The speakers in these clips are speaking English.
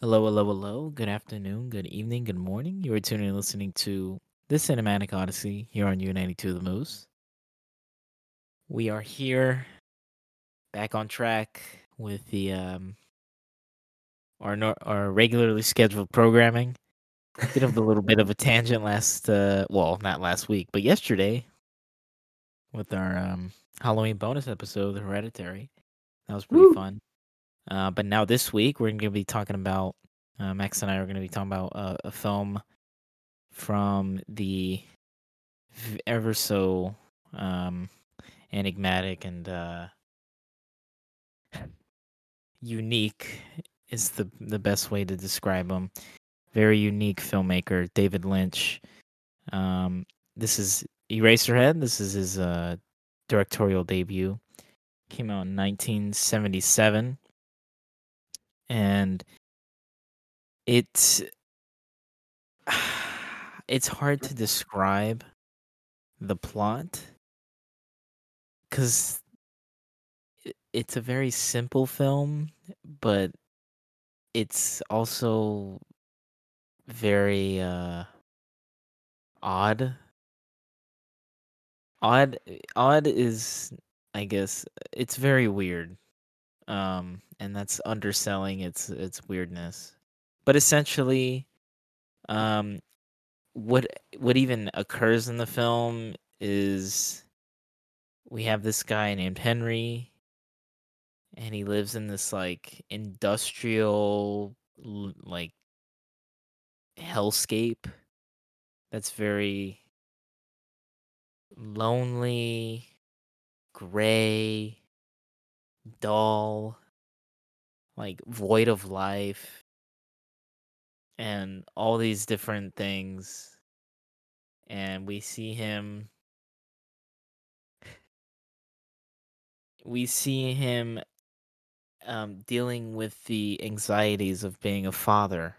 Hello, hello, hello. Good afternoon, good evening, good morning. You are tuning and listening to the Cinematic Odyssey here on U92 The Moose. We are here back on track with the um our nor- our regularly scheduled programming. Did have a little bit of a tangent last uh well, not last week, but yesterday with our um Halloween bonus episode, The Hereditary. That was pretty Woo. fun. Uh but now this week we're going to be talking about uh, Max and I are going to be talking about uh, a film from the ever so um enigmatic and uh unique is the the best way to describe him. Very unique filmmaker, David Lynch. Um this is Eraserhead. This is his uh directorial debut. Came out in 1977 and it's it's hard to describe the plot cuz it's a very simple film, but it's also very uh odd. Odd odd is I guess it's very weird. Um and that's underselling its its weirdness. But essentially um what what even occurs in the film is we have this guy named Henry and he lives in this like industrial like hellscape that's very lonely, gray, dull, like void of life, and all these different things. And we see him. We see him um, dealing with the anxieties of being a father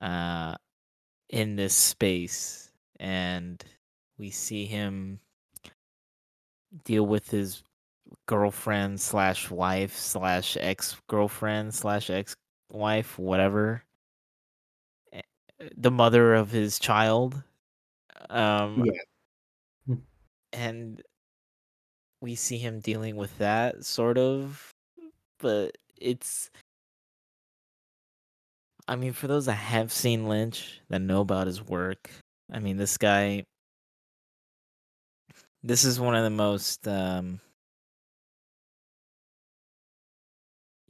uh, in this space. And we see him deal with his girlfriend slash wife slash ex girlfriend slash ex wife, whatever. eh, The mother of his child. Um, Yeah. And we see him dealing with that sort of, but it's. I mean, for those that have seen Lynch that know about his work, I mean, this guy. This is one of the most um,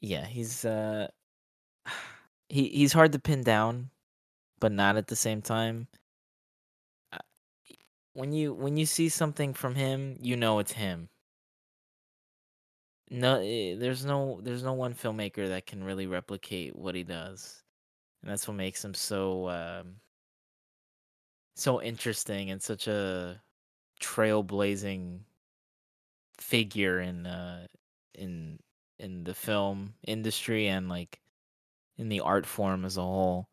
yeah, he's uh he he's hard to pin down, but not at the same time. Uh, When you when you see something from him, you know it's him. No, eh, there's no there's no one filmmaker that can really replicate what he does, and that's what makes him so um, so interesting and such a trailblazing figure in uh in in the film industry and like in the art form as a whole.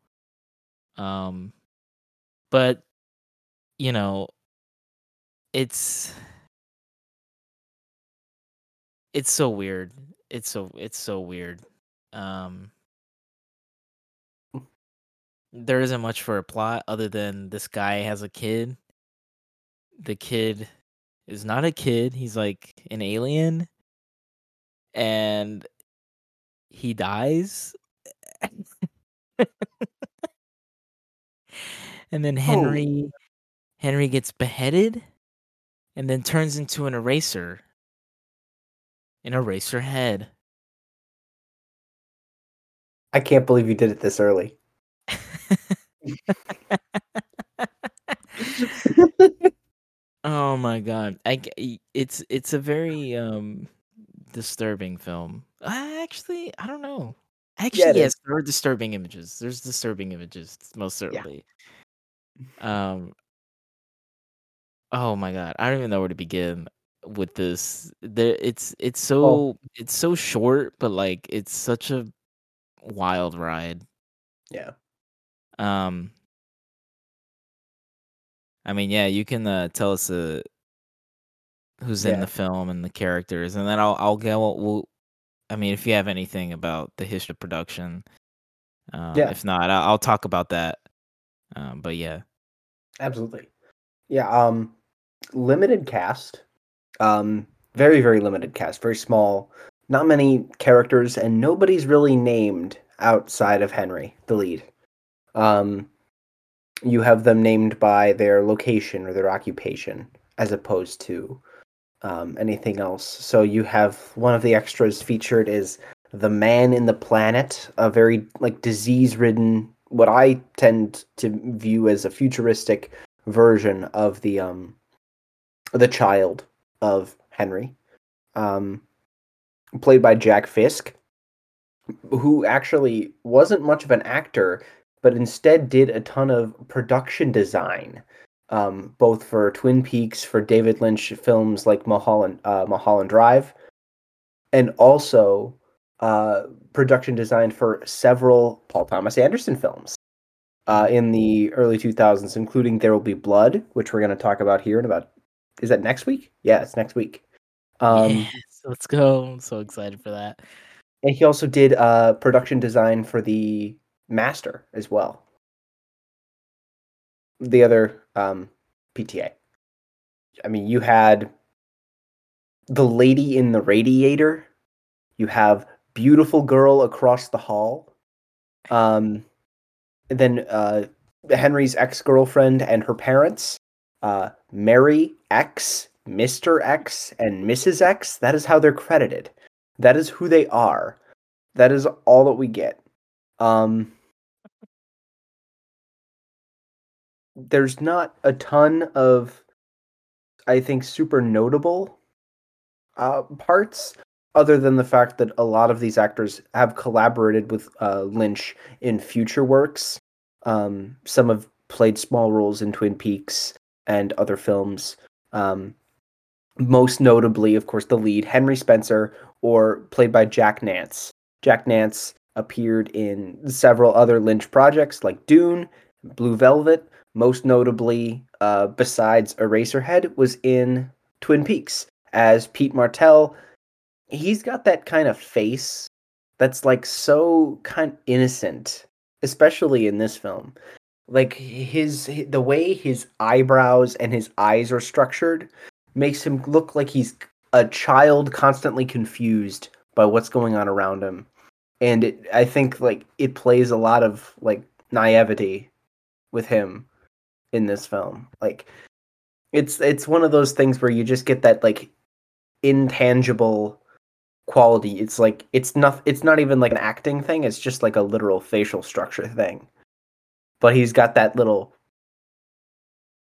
Um, but you know, it's it's so weird. It's so it's so weird. Um, there isn't much for a plot other than this guy has a kid. The kid is not a kid. He's like an alien, and he dies. and then Oh. Henry Henry gets beheaded, and then turns into an eraser. An eraser head. I can't believe you did it this early. oh my god! I it's it's a very um disturbing film. I actually I don't know. Actually, it yes, is. there are disturbing images. There's disturbing images, most certainly. Um. Oh my god, I don't even know where to begin with this. There, it's it's so it's so short, but like it's such a wild ride. Yeah. Um. I mean, yeah, you can uh, tell us uh, who's in the film and the characters, and then I'll I'll go. We'll, I mean, if you have anything about the history of production, Uh, Yeah. If not, I- I'll talk about that. Um, but yeah, Absolutely. Yeah, um limited cast. Um very very limited cast, very small. Not many characters and nobody's really named outside of Henry, the lead. Um you have them named by their location or their occupation as opposed to um, anything else. So you have one of the extras featured is the man in the planet, a very like disease-ridden, what I tend to view as a futuristic version of the um the child of Henry, um, played by Jack Fisk, who actually wasn't much of an actor, but instead did a ton of production design, um, both for Twin Peaks, for David Lynch films like Mulholland, uh, Mulholland Drive, and also uh, production design for several Paul Thomas Anderson films uh, in the early 2000s, including There Will Be Blood, which we're going to talk about here in about. Is that next week? Yeah, it's next week. Um, yes, let's go! I'm so excited for that. And he also did uh, production design for the Master as well. The other um, PTA. I mean, you had the lady in the radiator. You have beautiful girl across the hall. Um, then uh, Henry's ex girlfriend and her parents. Uh, Mary X, Mister X, and Mrs. X. That is how they're credited. That is who they are. That is all that we get. Um, there's not a ton of, I think, super notable uh, parts, other than the fact that a lot of these actors have collaborated with uh, Lynch in future works. Um, some have played small roles in Twin Peaks and other films. Um, most notably, of course, the lead, Henry Spencer, or played by Jack Nance. Jack Nance appeared in several other Lynch projects like Dune, Blue Velvet. Most notably, uh, besides Eraserhead, was in Twin Peaks as Pete Martell. He's got that kind of face that's like so kind of innocent, especially in this film. Like his the way his eyebrows and his eyes are structured makes him look like he's a child constantly confused by what's going on around him and it, i think like it plays a lot of like naivety with him in this film. Like it's it's one of those things where you just get that like intangible quality. It's like it's not it's not even like an acting thing it's just like a literal facial structure thing. But he's got that little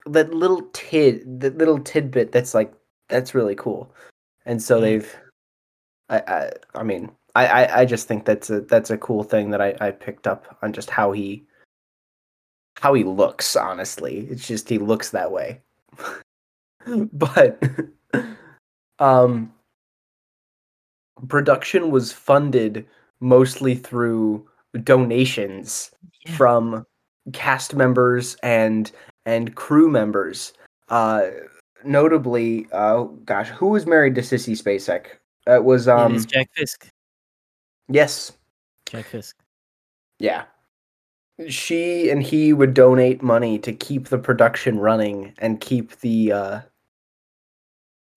that little tid that little tidbit that's like that's really cool. And so Mm. they've I, I i mean I, I i just think that's a that's a cool thing that i i picked up on just how he how he looks honestly it's just he looks that way but um production was funded mostly through donations Yeah. from cast members and and crew members. Uh, notably, uh, gosh, who was married to Sissy Spacek? It was um is Jack Fisk. yes, Jack Fisk. yeah. She and he would donate money to keep the production running and keep the uh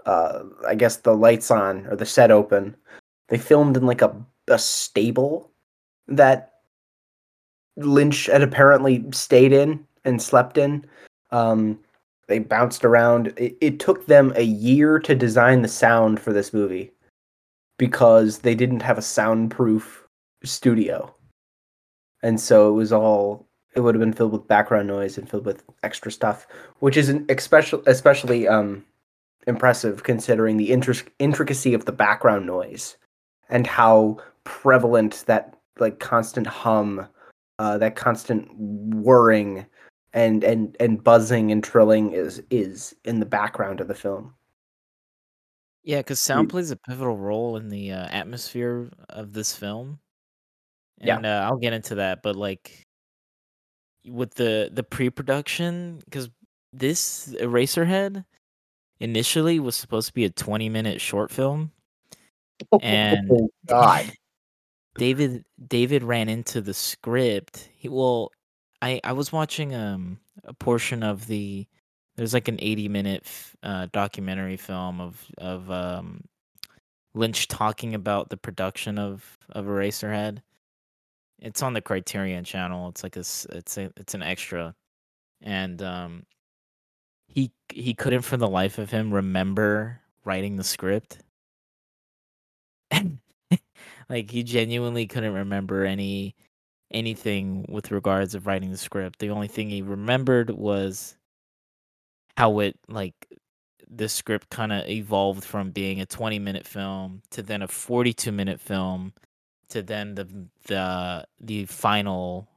uh I guess the lights on or the set open. They filmed in like a a stable that Lynch had apparently stayed in and slept in. Um, they bounced around. It, it took them a year to design the sound for this movie because they didn't have a soundproof studio. And so it was all it would have been filled with background noise and filled with extra stuff, which is an especially especially um impressive considering the intric- intricacy of the background noise and how prevalent that like constant hum uh, that constant whirring and and and buzzing and trilling is is in the background of the film. Yeah, because sound plays a pivotal role in the uh, atmosphere of this film, Yeah. and uh, I'll get into that. But like with the the pre-production, because this Eraserhead initially was supposed to be a 20 minute short film, and oh God, David David ran into the script. He well, I I was watching um a portion of the there's like an 80 minute uh, documentary film of of um Lynch talking about the production of of Eraserhead. It's on the Criterion channel. It's like a it's a it's an extra, and um, he he couldn't for the life of him remember writing the script. like he genuinely couldn't remember any anything with regards of writing the script. The only thing he remembered was how it like the script kind of evolved from being a 20 minute film to then a 42 minute film to then the the the final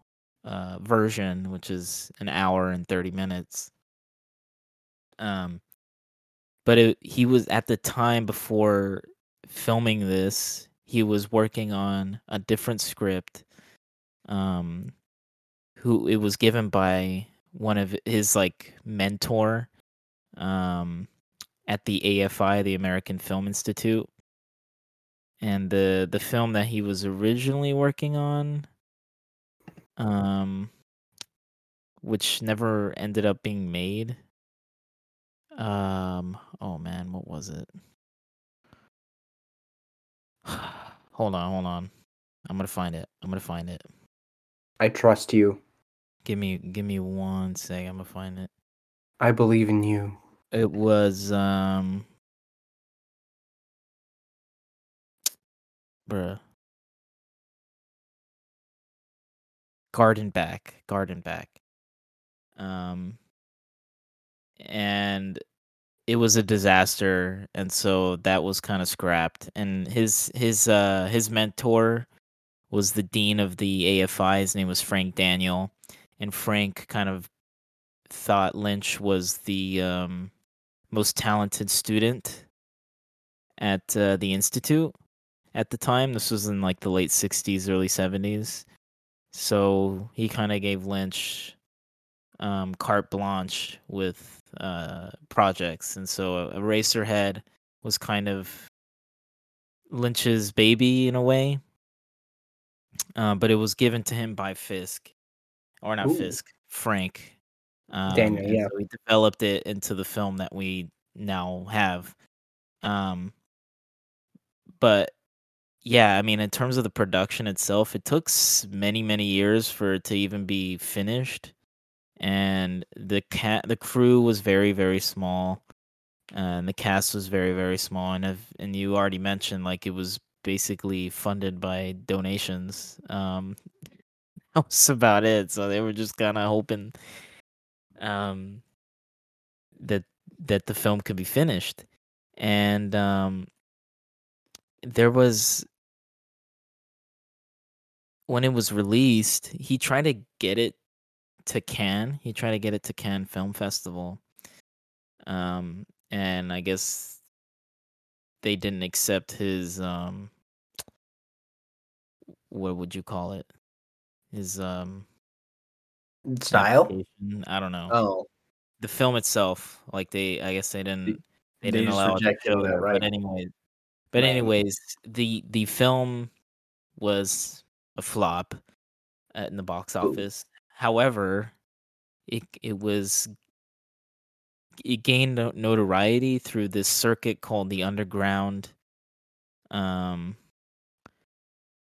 uh, version which is an hour and 30 minutes um but it, he was at the time before filming this he was working on a different script um who it was given by one of his like mentor um at the AFI, the American Film Institute. And the the film that he was originally working on um which never ended up being made. Um oh man, what was it? hold on, hold on. I'm going to find it. I'm going to find it. I trust you. Give me give me one sec. I'm going to find it. I believe in you. It was um bruh. Gardenback. Garden back. Um and it was a disaster and so that was kind of scrapped and his his uh his mentor was the dean of the AFI his name was Frank Daniel and Frank kind of thought Lynch was the um most talented student at uh, the institute at the time. This was in like the late 60s, early 70s. So he kind of gave Lynch um, carte blanche with uh, projects. And so Eraserhead was kind of Lynch's baby in a way. Uh, but it was given to him by Fisk, or not Ooh. Fisk, Frank. Um, Daniel, yeah. so we developed it into the film that we now have. Um, but yeah, I mean, in terms of the production itself, it took many, many years for it to even be finished, and the cat, the crew was very, very small, and the cast was very, very small, and if, and you already mentioned like it was basically funded by donations. Um, that was about it. So they were just kind of hoping, um, that that the film could be finished, and um, there was when it was released, he tried to get it to Cannes. He tried to get it to Cannes Film Festival. Um, and I guess they didn't accept his um what would you call it? His um Style? I don't know. Oh. The film itself, like they I guess they didn't they, they didn't allow it show that, right. But anyways but anyways, the the film was a flop uh, in the box Ooh. office. However, it it was it gained notoriety through this circuit called the underground um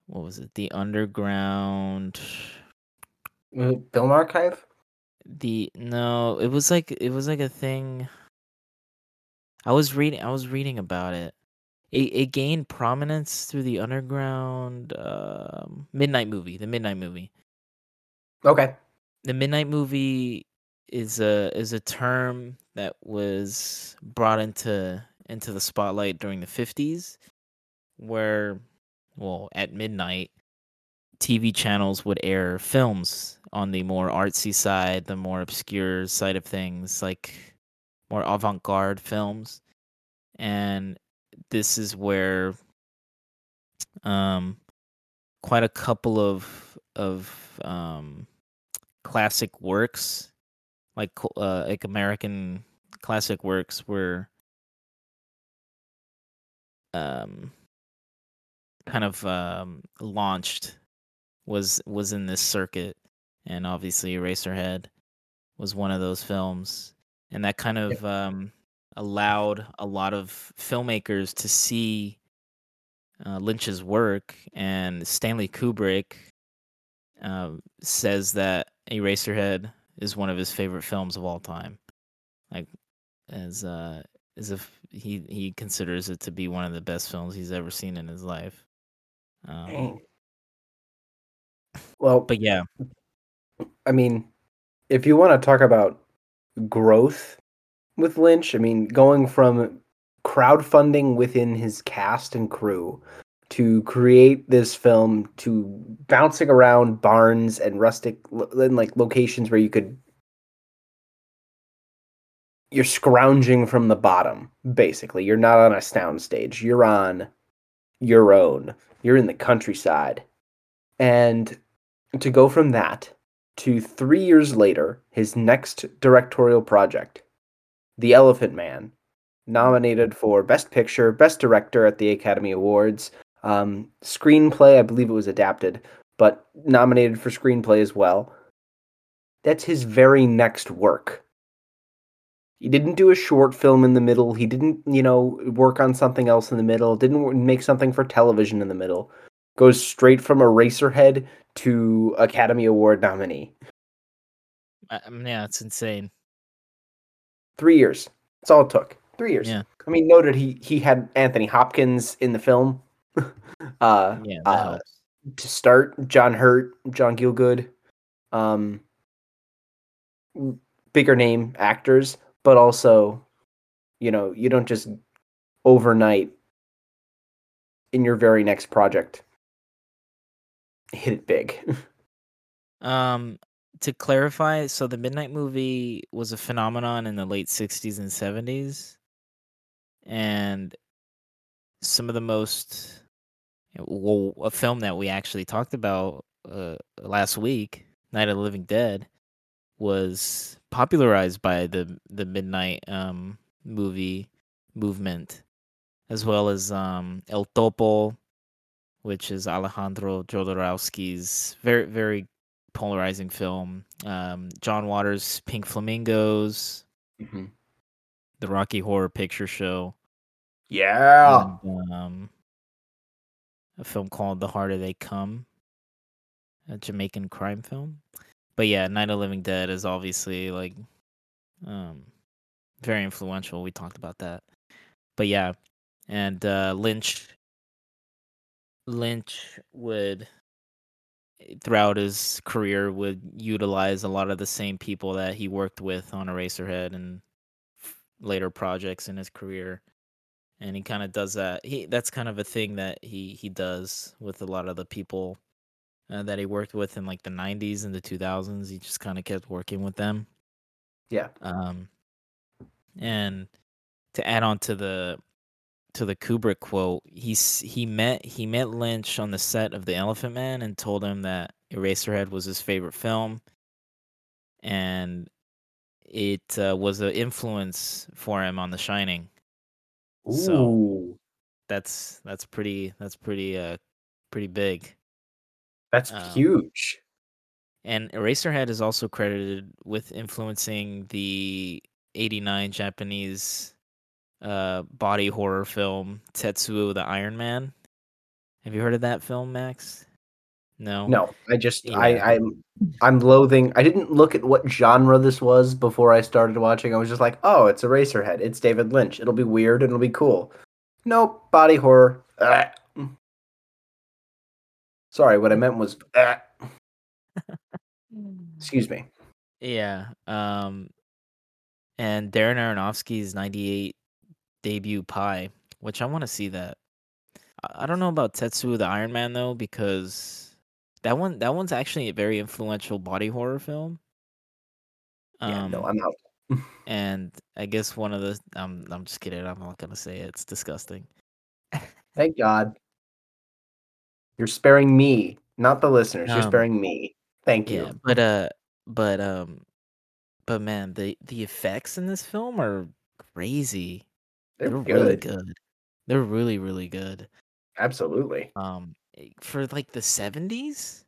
what was it? The underground Uh, Film archive? the no, it was like it was like a thing I was reading I was reading about it. It it gained prominence through the underground um midnight movie, the midnight movie. Okay. the midnight movie is a is a term that was brought into into the spotlight during the 50s where well at midnight TV channels would air films on the more artsy side, the more obscure side of things like more avant-garde films. And this is where um quite a couple of of um classic works like uh like american classic works were um kind of um, launched was was in this circuit, and obviously Eraserhead was one of those films, and that kind of um, allowed a lot of filmmakers to see uh, Lynch's work, and Stanley Kubrick uh, says that Eraserhead is one of his favorite films of all time. Like as uh, as if he he considers it to be one of the best films he's ever seen in his life. Um, well, but yeah, I mean, if you want to talk about growth with Lynch, I mean, going from crowdfunding within his cast and crew to create this film to bouncing around barns and rustic and like locations where you could you're scrounging from the bottom basically. You're not on a sound stage you're on your own. You're in the countryside. And to go from that to 3 years later his next directorial project the elephant man nominated for best picture best director at the academy awards um, screenplay i believe it was adapted but nominated for screenplay as well that's his very next work he didn't do a short film in the middle. He didn't, you know, work on something else in the middle. Didn't make something for television in the middle. Goes straight from Eraserhead to Academy Award nominee. Um, yeah, it's insane. Three years. That's all it took. Three years. Yeah. I mean, noted he he had Anthony Hopkins in the film. uh, yeah, uh, to start, John Hurt, John Gielgud, um, bigger name actors but also, you know, you don't just overnight in your very next project hit it big. um to clarify, so the Midnight movie was a phenomenon in the late 60s and 70s. And some of the most well, a film that we actually talked about uh, last week, Night of the Living Dead, was popularized by the the midnight um, movie movement, as well as um, El Topo, which is Alejandro Jodorowsky's very very polarizing film. Um, John Waters' Pink Flamingos, mm-hmm. the Rocky Horror Picture Show. Yeah. And, um, a film called The Harder They Come, a Jamaican crime film but yeah, Night of Living Dead is obviously like um very influential. We talked about that. But yeah, and uh Lynch Lynch would throughout his career would utilize a lot of the same people that he worked with on Eraserhead and later projects in his career. And he kind of does that. He that's kind of a thing that he he does with a lot of the people uh, that he worked with in like the 90s and the 2000s. He just kind of kept working with them. Yeah. Um, and to add on to the to the Kubrick quote, he's he met he met Lynch on the set of The Elephant Man and told him that Eraserhead was his favorite film, and it uh, was an influence for him on The Shining. Ooh. So that's that's pretty that's pretty uh pretty big. That's um, huge. And Eraserhead is also credited with influencing the 89 Japanese uh, body horror film Tetsuo the Iron Man. Have you heard of that film, Max? No. No, I just yeah. I I'm I'm loathing. I didn't look at what genre this was before I started watching. I was just like, "Oh, it's a Eraserhead. It's David Lynch. It'll be weird and it'll be cool." Nope, body horror. Ugh. Sorry, what I meant was. Ah. Excuse me. Yeah. Um, and Darren Aronofsky's '98 debut Pi, which I want to see that. I don't know about Tetsu the Iron Man though, because that one that one's actually a very influential body horror film. Um, yeah, no, I'm out. and I guess one of the I'm I'm just kidding. I'm not gonna say it. It's disgusting. Thank God. You're sparing me, not the listeners. You're Um, sparing me. Thank yeah, you. but uh, but um, but man, the the effects in this film are crazy. They're They're really good. good. They're really really good. Absolutely. Um, eh, for like the seventies,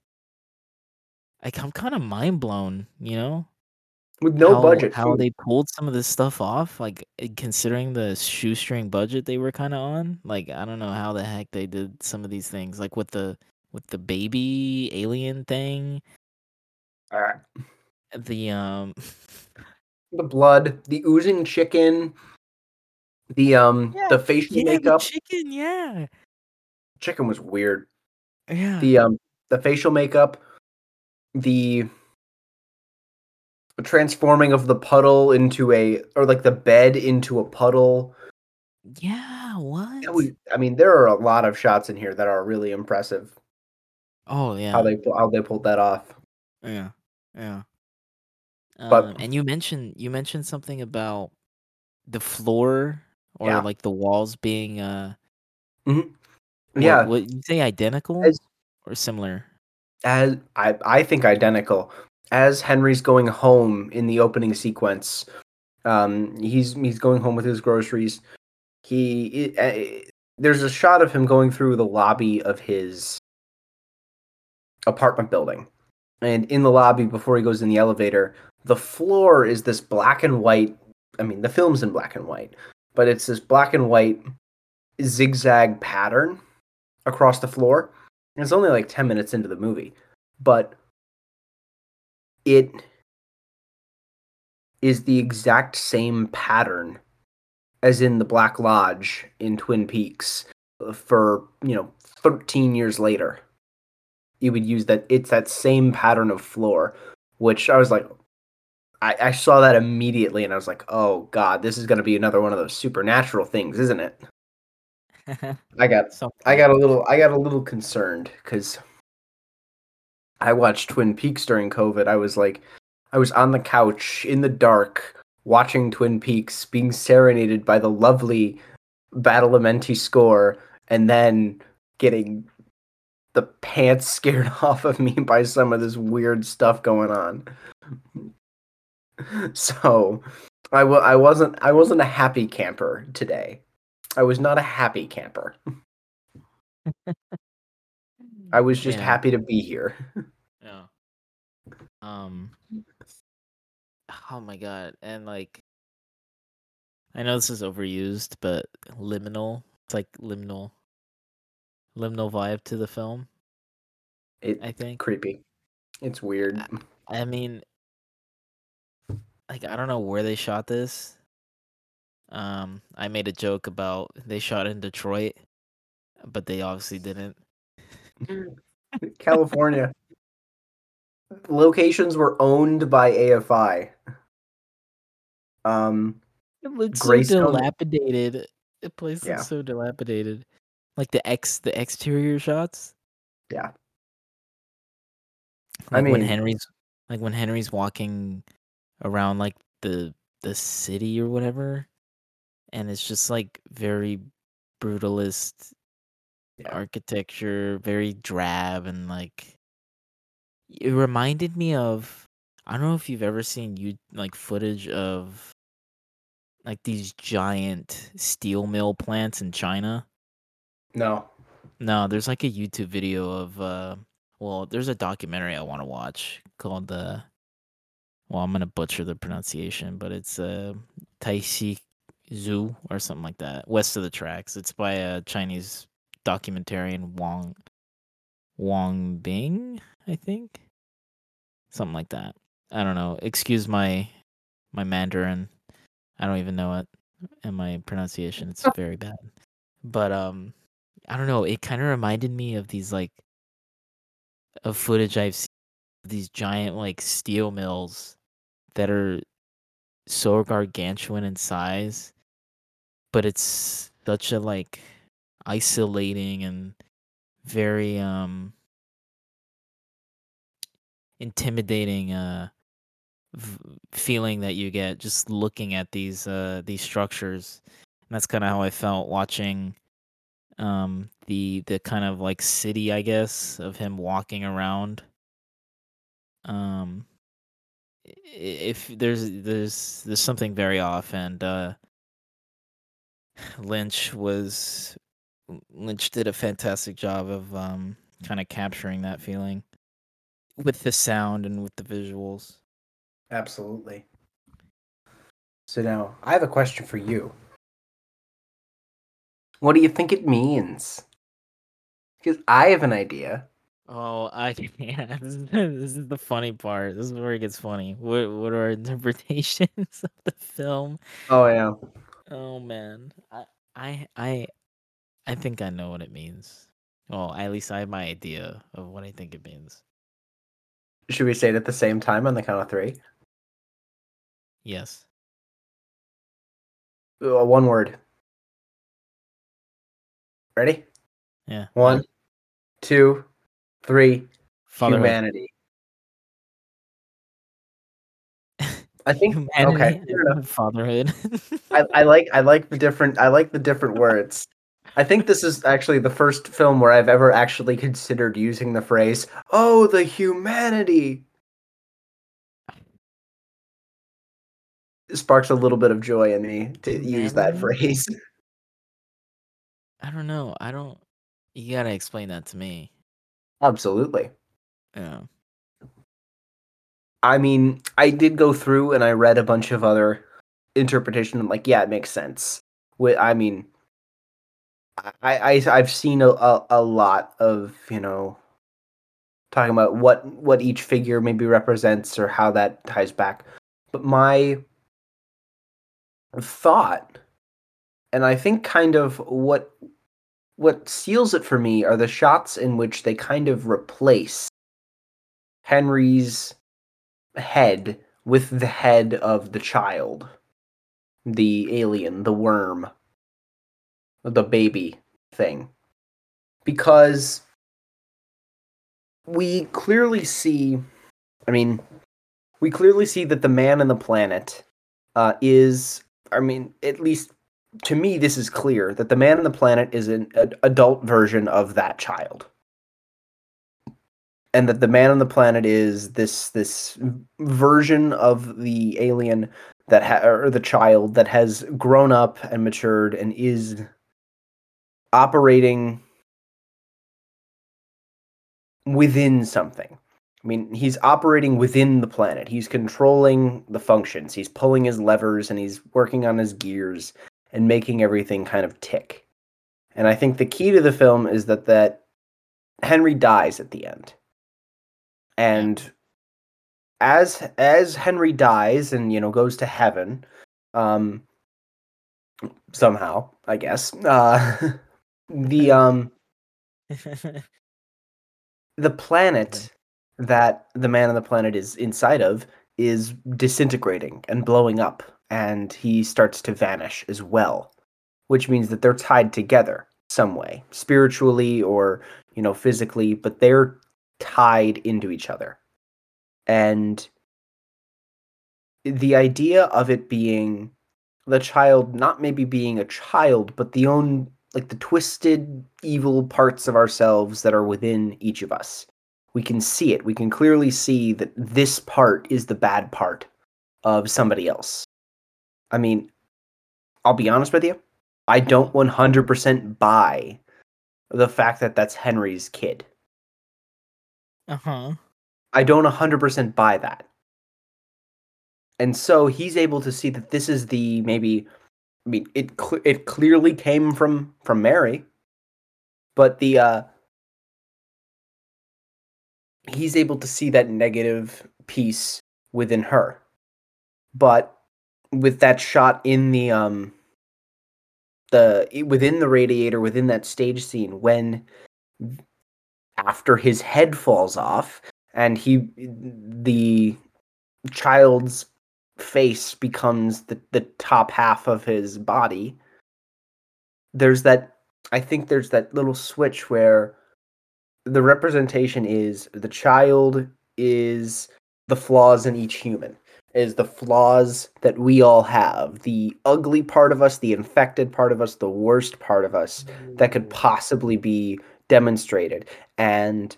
like I'm kind of mind blown. You know With no how budget how they pulled some of this stuff off. Like eh, considering the shoestring budget they were kind of on. Like I don't know how the heck they did some of these things. Like with the with the baby alien thing. Uh, The um. the blood, the oozing chicken, the um Yeah, the facial yeah, the makeup. chicken. Yeah, Chicken was weird. yeah. The um the facial makeup, the transforming of the puddle into a or like the bed into a puddle. Yeah, what? Was, I mean, there are a lot of shots in here that are really impressive. Oh yeah. How they how they pulled that off. Yeah, yeah. But- Um, and you mentioned you mentioned something about the floor or Yeah. like the walls being uh Mhm. Yeah, what you say identical As- or similar? as I I think identical. As Henry's going home in the opening sequence, um, he's he's going home with his groceries. He uh, there's a shot of him going through the lobby of his apartment building, and in the lobby before he goes in the elevator, the floor is this black and white. I mean, the film's in black and white, but it's this black and white zigzag pattern across the floor. And it's only like 10 minutes into the movie, but it is the exact same pattern as in the Black Lodge in Twin Peaks uh, for, you know, 13 years later. You would use that, it's that same pattern of floor, which I was like, I, I saw that immediately and I was like, oh God, this is going to be another one of those supernatural things, isn't it? I got. I got a little I got a little concerned because I watched Twin Peaks during COVID. I was like I was on the couch in the dark watching Twin Peaks being serenaded by the lovely Badalamenti score and then getting the pants scared off of me by some of this weird stuff going on. So I w- I wasn't I wasn't a happy camper today. I was not a happy camper. I was just Yeah. happy to be here. Yeah. Um. Oh my god, and like, I know this is overused, but liminal. It's like liminal, liminal vibe to the film. It I think. creepy. It's weird. I mean, like I don't know where they shot this. Um, I made a joke about they shot in Detroit, but they obviously didn't. California. Locations were owned by AFI. Um It looks so Greystone- dilapidated. The place Yeah. looks so dilapidated. Like the ex, the exterior shots. Yeah. Like I when Henry's, like when Henry's walking around like the the city or whatever, and it's just like very brutalist Yeah. architecture, very drab, and like it reminded me of. I don't know if you've ever seen you like footage of like these giant steel mill plants in China. no. No, there's like a YouTube video of uh well, there's a documentary I want to watch called the well, I'm gonna butcher the pronunciation, but it's uh Taixi Zoo or something like that. West of the Tracks. It's by a Chinese documentarian Wang Wang Bing, I think. Something like that. I don't know. Excuse my my Mandarin. I don't even know it. And my pronunciation it's very bad. But um I don't know, it kind of reminded me of these like of footage I've seen of these giant like steel mills that are so gargantuan in size, but it's such a like isolating and very um intimidating uh v- feeling that you get just looking at these uh these structures. And that's kind of how i felt watching um the the kind of like city i guess of him walking around. Um if there's there's there's something very off and uh lynch was Lynch did a fantastic job of um, kind of capturing that feeling with the sound and with the visuals. Absolutely. So now I have a question for you. What do you think it means? Because I have an idea. Oh, I yeah. This is, this is the funny part. This is where it gets funny. What what are our interpretations of the film? Oh yeah. Oh man, I I I I think I know what it means. Well, at least I have my idea of what I think it means. Should we say it at the same time on the count of three? Yes. Uh, one word. Ready? Yeah. One, two, three. Fatherhood. Humanity. I think okay. Humanity and. Fatherhood. I, I like I like the different I like the different words. I think this is actually the first film where I've ever actually considered using the phrase "Oh, the humanity." It sparks a little bit of joy in me to use that phrase. I don't know. I don't. You gotta explain that to me. Absolutely. Yeah. I mean, I did go through and I read a bunch of other interpretation. I'm like, yeah, it makes sense. Wi- I mean, I, I I've seen a, a, a lot of you know talking about what what each figure maybe represents or how that ties back. But my thought, and I think kind of what what seals it for me are the shots in which they kind of replace Henry's head with the head of the child, the alien, the worm, the baby thing. Because we clearly see, I mean, we clearly see that the man in the planet uh, is, I mean, at least to me, this is clear that the man on the planet is an ad- adult version of that child and that the man on the planet is this this version of the alien that ha- or the child that has grown up and matured and is operating within something. I mean, he's operating within the planet. He's controlling the functions. He's pulling his levers and he's working on his gears and making everything kind of tick. And I think the key to the film is that that Henry dies at the end. And as as henry dies and you know goes to heaven um somehow i guess uh the um the planet that the man on the planet is inside of is disintegrating and blowing up and he starts to vanish as well which means that they're tied together some way spiritually or you know physically but they're tied into each other. And the idea of it being the child not maybe being a child, but the own like the twisted evil parts of ourselves that are within each of us. We can see it. We can clearly see that this part is the bad part of somebody else. I mean, I'll be honest with you. I don't 100% buy the fact that that's Henry's kid. uh huh. I don't 100% buy that. And so he's able to see that this is the maybe I mean it cl- it clearly came from from Mary but the uh he's able to see that negative piece within her. But with that shot in the um the within the radiator within that stage scene when after his head falls off and he the child's face becomes the, the top half of his body there's that i think there's that little switch where the representation is the child is the flaws in each human is the flaws that we all have the ugly part of us the infected part of us the worst part of us that could possibly be demonstrated and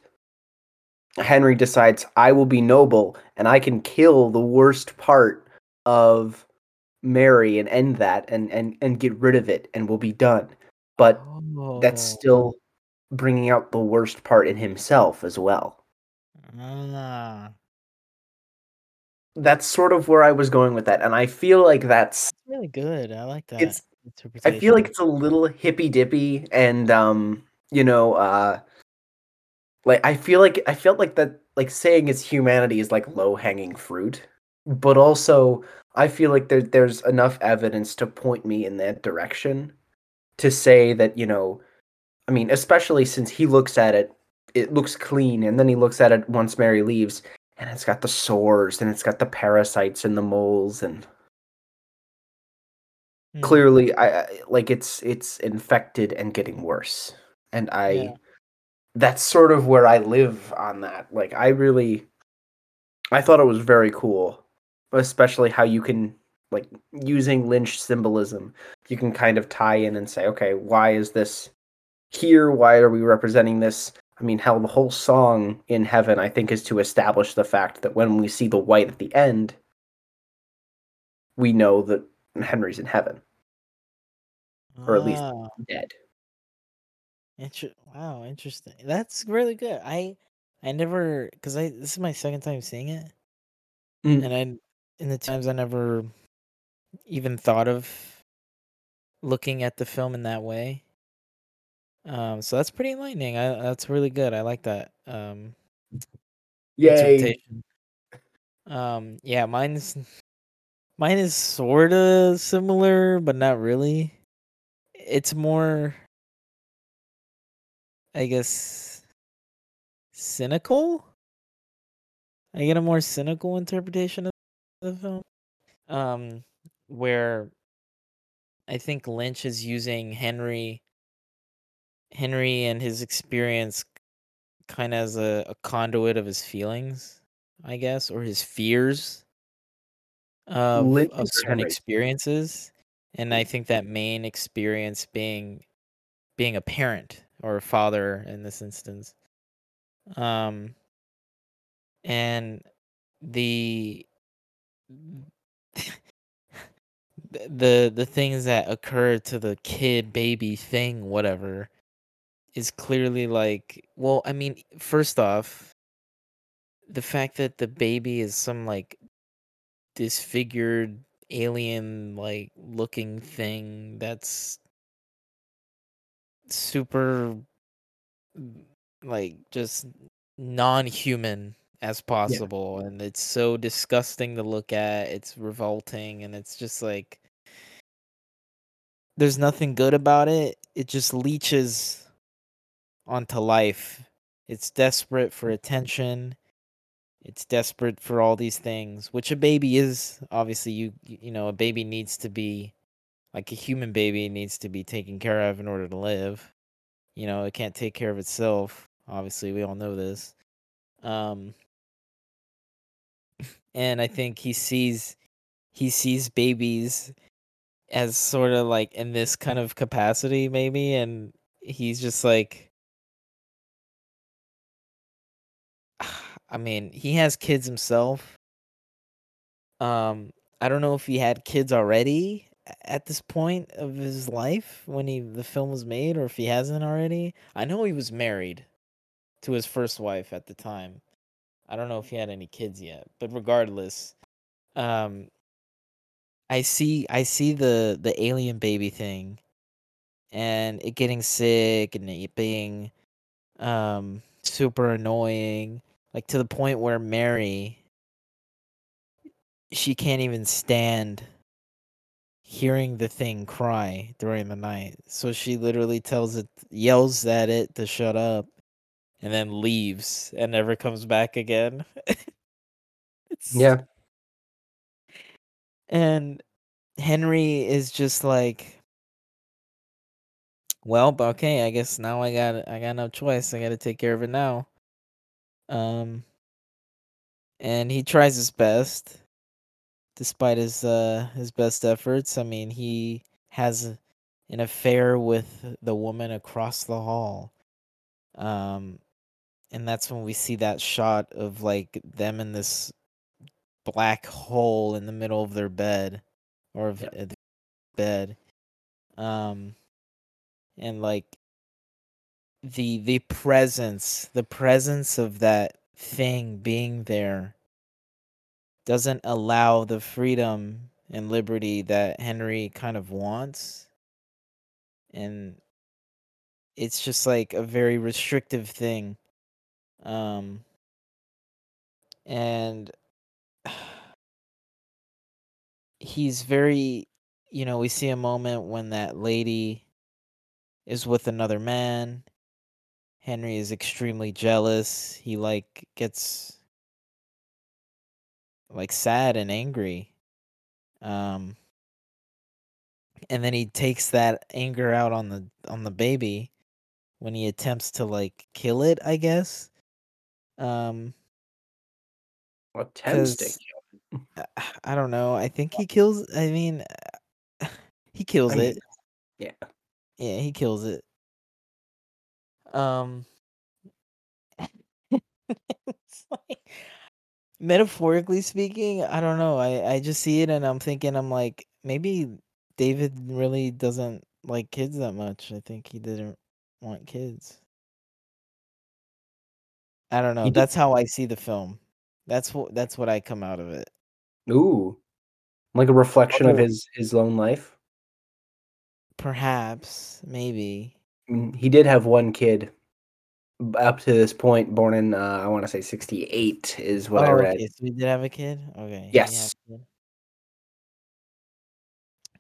henry decides i will be noble and i can kill the worst part of mary and end that and and and get rid of it and we'll be done but that's Oh. still bringing out the worst part in himself as well. Ah. That's sort of where I was going with that, and I feel like that's really good. I like that It's I feel like it's a little hippy dippy and um, you know, uh like I feel like I felt like that like saying it's humanity is like low hanging fruit. But also I feel like there there's enough evidence to point me in that direction to say that, you know, I mean, especially since he looks at it, it looks clean, and then he looks at it once Mary leaves, and it's got the sores and it's got the parasites and the moles and Hmm. clearly I, I like it's it's infected and getting worse and i Yeah. that's sort of where i live on that like i really i thought it was very cool especially how you can like using lynch symbolism you can kind of tie in and say okay why is this here why are we representing this i mean hell the whole song in heaven i think is to establish the fact that when we see the white at the end we know that henry's in heaven or at least Ah, dead inter- wow, interesting. That's really good. I I never because I this is my second time seeing it, Mm. and I in the times I never even thought of looking at the film in that way. Um, so that's pretty enlightening. I that's really good. I like that. Um, Yay. Um, yeah, mine's mine is sorta similar, but not really. It's more, I guess, cynical. I get a more cynical interpretation of the film, um, where I think Lynch is using Henry, Henry and his experience, kind of as a, a conduit of his feelings, I guess, or his fears. of of certain experiences, and I think that main experience being being a parent or a father in this instance. Um, and the the the things that occur to the kid, baby thing, whatever, is clearly like, well, I mean, first off, the fact that the baby is some like disfigured alien like looking thing that's super mm, like just non-human as possible and it's so disgusting to look at it's revolting and it's just like there's nothing good about it it just leeches onto life. It's desperate for attention. It's desperate for all these things which a baby is. Obviously you you know a baby needs to be like a human baby needs to be taken care of in order to live. You know it can't take care of itself. Obviously we all know this. Um and i think he sees he sees babies as sort of like in this kind of capacity maybe and he's just like i mean he has kids himself. Um i don't know if he had kids already at this point of his life when he the film was made or if he hasn't already. I know he was married to his first wife at the time. I don't know if he had any kids yet but regardless um i see i see the the alien baby thing and it getting sick and it being um super annoying like to the point where mary she can't even stand hearing the thing cry during the night. So she literally tells it yells at it to shut up and then leaves and never comes back again. Yeah. and henry is just like well okay i guess now i got i got no choice. I gotta take care of it now um and he tries his best despite his uh his best efforts. I mean he has an affair with the woman across the hall. Um and that's when we see that shot of like them in this black hole in the middle of their bed or of Yep. bed. Um and like the the presence the presence of that thing being there doesn't allow the freedom and liberty that Henry kind of wants. And it's just like a very restrictive thing. Um and he's very you know we see a moment when that lady is with another man henry is extremely jealous he like gets like sad and angry um and then he takes that anger out on the on the baby when he attempts to like kill it i guess um Attempts to kill. I- I don't know. I think he kills. I mean, he kills I mean, it. yeah. Yeah, he kills it. Um, it's like, metaphorically speaking, I don't know. I I just see it and I'm thinking, I'm like, maybe David really doesn't like kids that much. I think he didn't want kids. I don't know. That's how I see the film. That's what that's what I come out of it. Ooh. Like a reflection of his his lone life. Perhaps, maybe. He did have one kid up to this point, born in uh, I want to say sixty eight is what I Oh, read. okay, so he did have a kid? Okay. Yes. kid.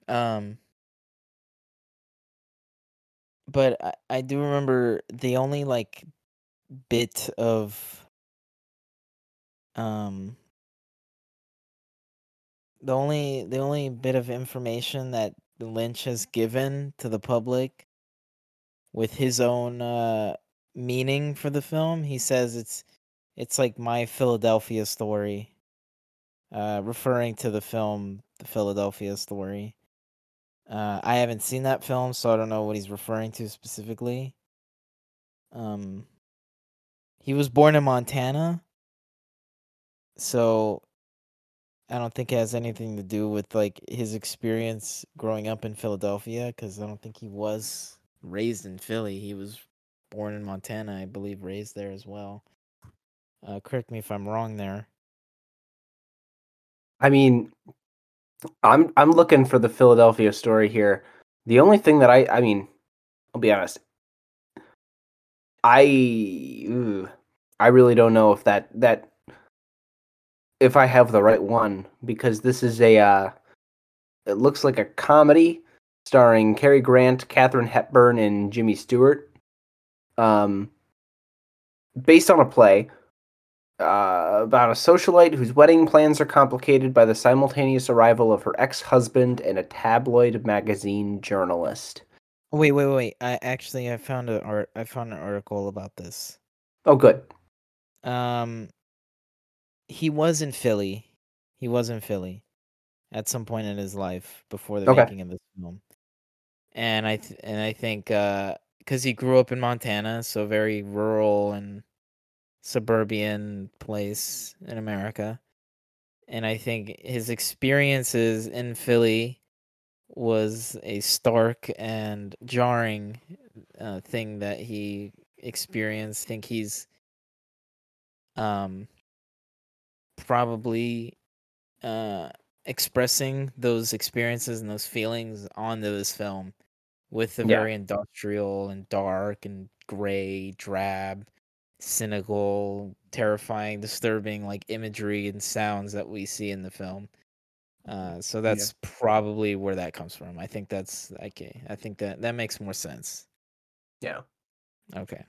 Um but I, I do remember the only like bit of um the only the only bit of information that Lynch has given to the public with his own uh meaning for the film, he says it's it's like my Philadelphia story. Uh referring to the film The Philadelphia Story. Uh I haven't seen that film, so I don't know what he's referring to specifically. Um he was born in Montana. So I don't think it has anything to do with like his experience growing up in Philadelphia cuz I don't think he was raised in Philly. He was born in Montana, I believe raised there as well. Uh correct me if I'm wrong there. I mean, I'm I'm looking for the Philadelphia story here. The only thing that I I mean, I'll be honest. I ooh, I really don't know if that that if I have the right one because this is a uh it looks like a comedy starring Cary Grant, Katharine Hepburn, and Jimmy Stewart. Um based on a play uh, about a socialite whose wedding plans are complicated by the simultaneous arrival of her ex-husband and a tabloid magazine journalist. Wait, wait, wait. I actually I found an art I found an article about this. Oh, good. Um he was in Philly. He was in Philly at some point in his life before the Okay. making of this film. And I th- and I think uh cuz he grew up in Montana, so very rural and suburban place in America. And I think his experiences in Philly was a stark and jarring uh, thing that he experienced. I think he's um probably uh expressing those experiences and those feelings onto this film with the Yeah. very industrial and dark and gray, drab, cynical, terrifying, disturbing like imagery and sounds that we see in the film. Uh, so that's probably where that comes from. I think that's okay. I think that that makes more sense. Yeah. Okay.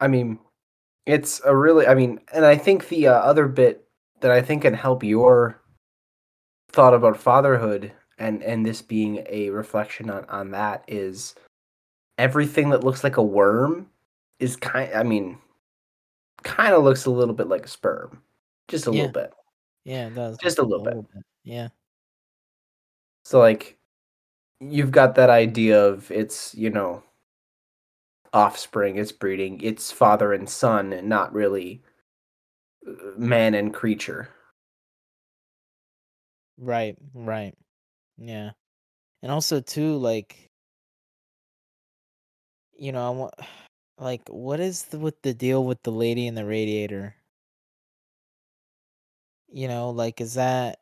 I mean, it's a really. I mean, and I think the uh, other bit that I think can help your thought about fatherhood and and this being a reflection on on that is everything that looks like a worm is kind. I mean, kind of looks a little bit like a sperm, just a Yeah. little bit. Yeah, it does. Just a little bit. bit. Yeah. So like you've got that idea of it's, you know, offspring, it's breeding, it's father and son and not really uh, man and creature. Right, right. Yeah. And also too like you know, I want like what is the with the deal with the lady in the radiator? You know, like is that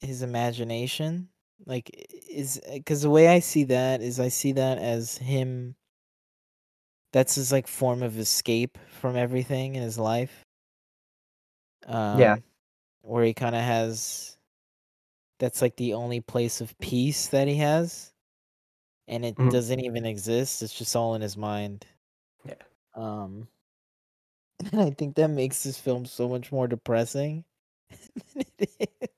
his imagination? Like is because the way I see that is I see that as him that's his like form of escape from everything in his life. Yeah. Um where he kind of has that's like the only place of peace that he has and it Mhm. doesn't even exist. It's just all in his mind. Yeah. Um and I think that makes this film so much more depressing than it is.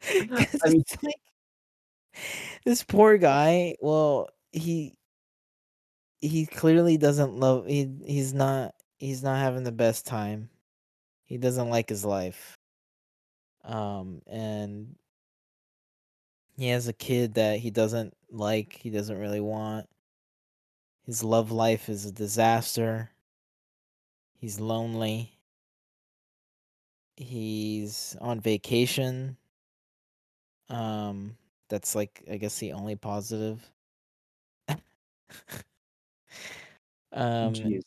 I mean, like this poor guy, well, he he clearly doesn't love he he's not he's not having the best time. He doesn't like his life. Um and he has a kid that he doesn't like, he doesn't really want. His love life is a disaster. He's lonely. He's on vacation. Um that's like I guess the only positive. um jeez.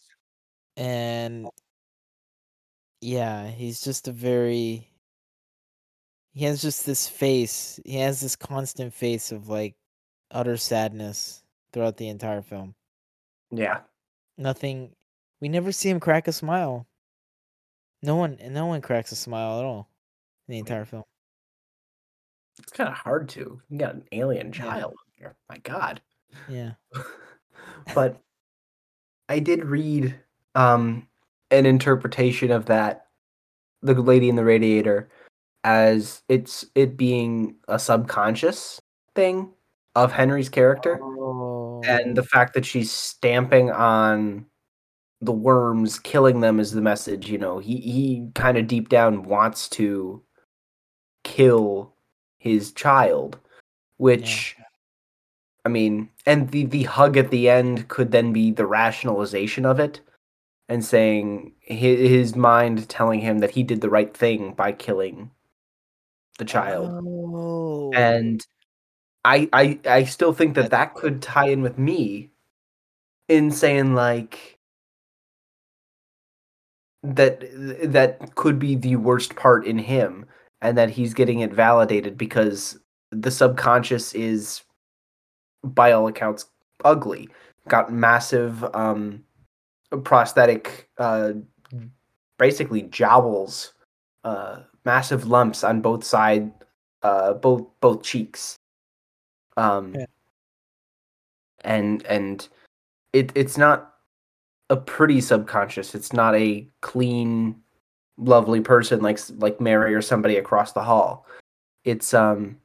and yeah, he's just a very he has just this face. He has this constant face of like utter sadness throughout the entire film. Yeah. Nothing we never see him crack a smile. No one no one cracks a smile at all in the entire film. It's kind of hard to. You got an alien Yeah. child here. My God. Yeah. but I did read um an interpretation of that the lady in the radiator as it's it being a subconscious thing of Henry's character oh. and the Oh. fact that she's stamping on the worms killing them is the message you know he he kind of deep down wants to kill his child which i mean and the the hug at the end could then be the rationalization of it and saying his, his mind telling him that he did the right thing by killing the child. Oh. and I, I I still think that that could tie in with me in saying like that that could be the worst part in him and that he's getting it validated because the subconscious is by all accounts ugly. Got massive um prosthetic uh basically jowls uh massive lumps on both side uh both both cheeks. Um Yeah. and and it it's not a pretty subconscious. It's not a clean lovely person like like mary or somebody across the hall. It's um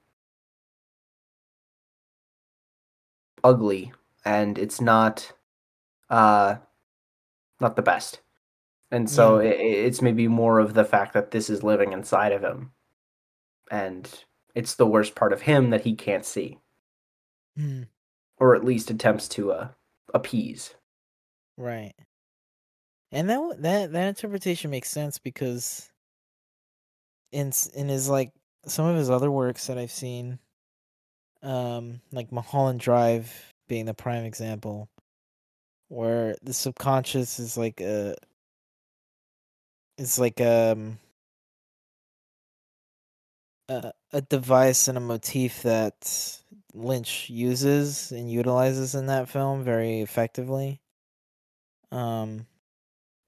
ugly and it's not uh not the best and so Yeah. i i- it's maybe more of the fact that this is living inside of him and it's the worst part of him that he can't see Hmm. or at least attempts to uh, appease Right. And that that that interpretation makes sense because in in his like some of his other works that I've seen, um, like Mulholland Drive being the prime example, where the subconscious is like a is like um a, a device and a motif that Lynch uses and utilizes in that film very effectively. Um,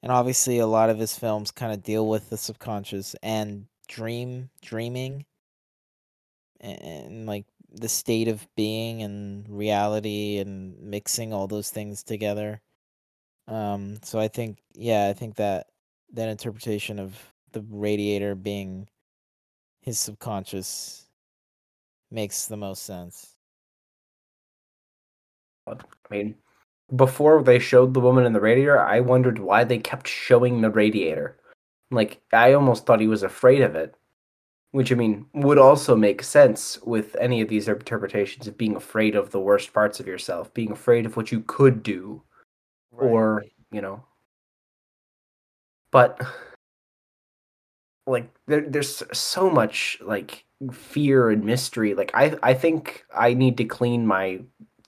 and obviously, a lot of his films kind of deal with the subconscious and dream, dreaming, and, and like the state of being and reality and mixing all those things together. Um, so I think, yeah, I think that that interpretation of the radiator being his subconscious makes the most sense. I mean, before they showed the woman in the radiator, I wondered why they kept showing the radiator. Like, I almost thought he was afraid of it. Which, I mean, would also make sense with any of these interpretations of being afraid of the worst parts of yourself, being afraid of what you could do, or, you know. But, like, there, there's so much, like, fear and mystery. Like, I, I think I need to clean my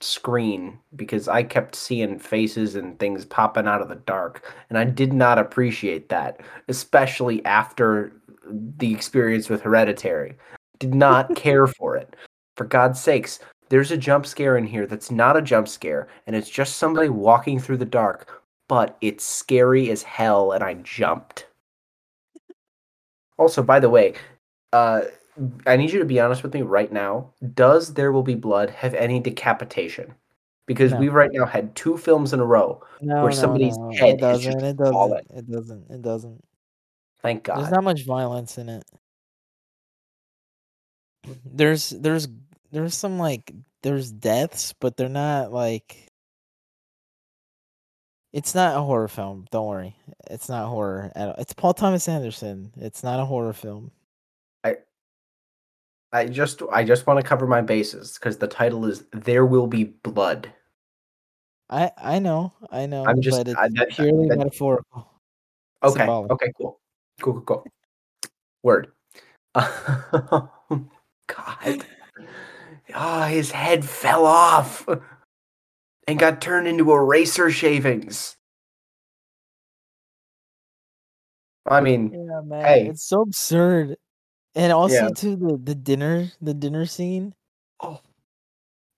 screen because I kept seeing faces and things popping out of the dark, and I did not appreciate that, especially after the experience with Hereditary. Did not care for it. For God's sakes, there's a jump scare in here that's not a jump scare, and it's just somebody walking through the dark, but it's scary as hell, and I jumped. Also, by the way, uh, I need you to be honest with me right now. Does There Will Be Blood have any decapitation? Because No. we've right now had two films in a row No, where no, somebody's head it is doesn't. just It doesn't. fallen. It doesn't. It doesn't. Thank God. There's not much violence in it. There's there's there's some like there's deaths, but they're not like it's not a horror film. Don't worry. It's not horror at all. It's Paul Thomas Anderson. It's not a horror film. I I just I just want to cover my bases because the title is There Will Be Blood. I I know. I know, I'm just it's I, that, purely that- metaphorical. okay. symbolic. Okay, cool. Cool, cool, cool. Word. God. Ah, his head fell off and got turned into eraser shavings. I mean, Yeah, man. Hey. It's so absurd. And also Yeah. to the the dinner, the dinner scene. oh,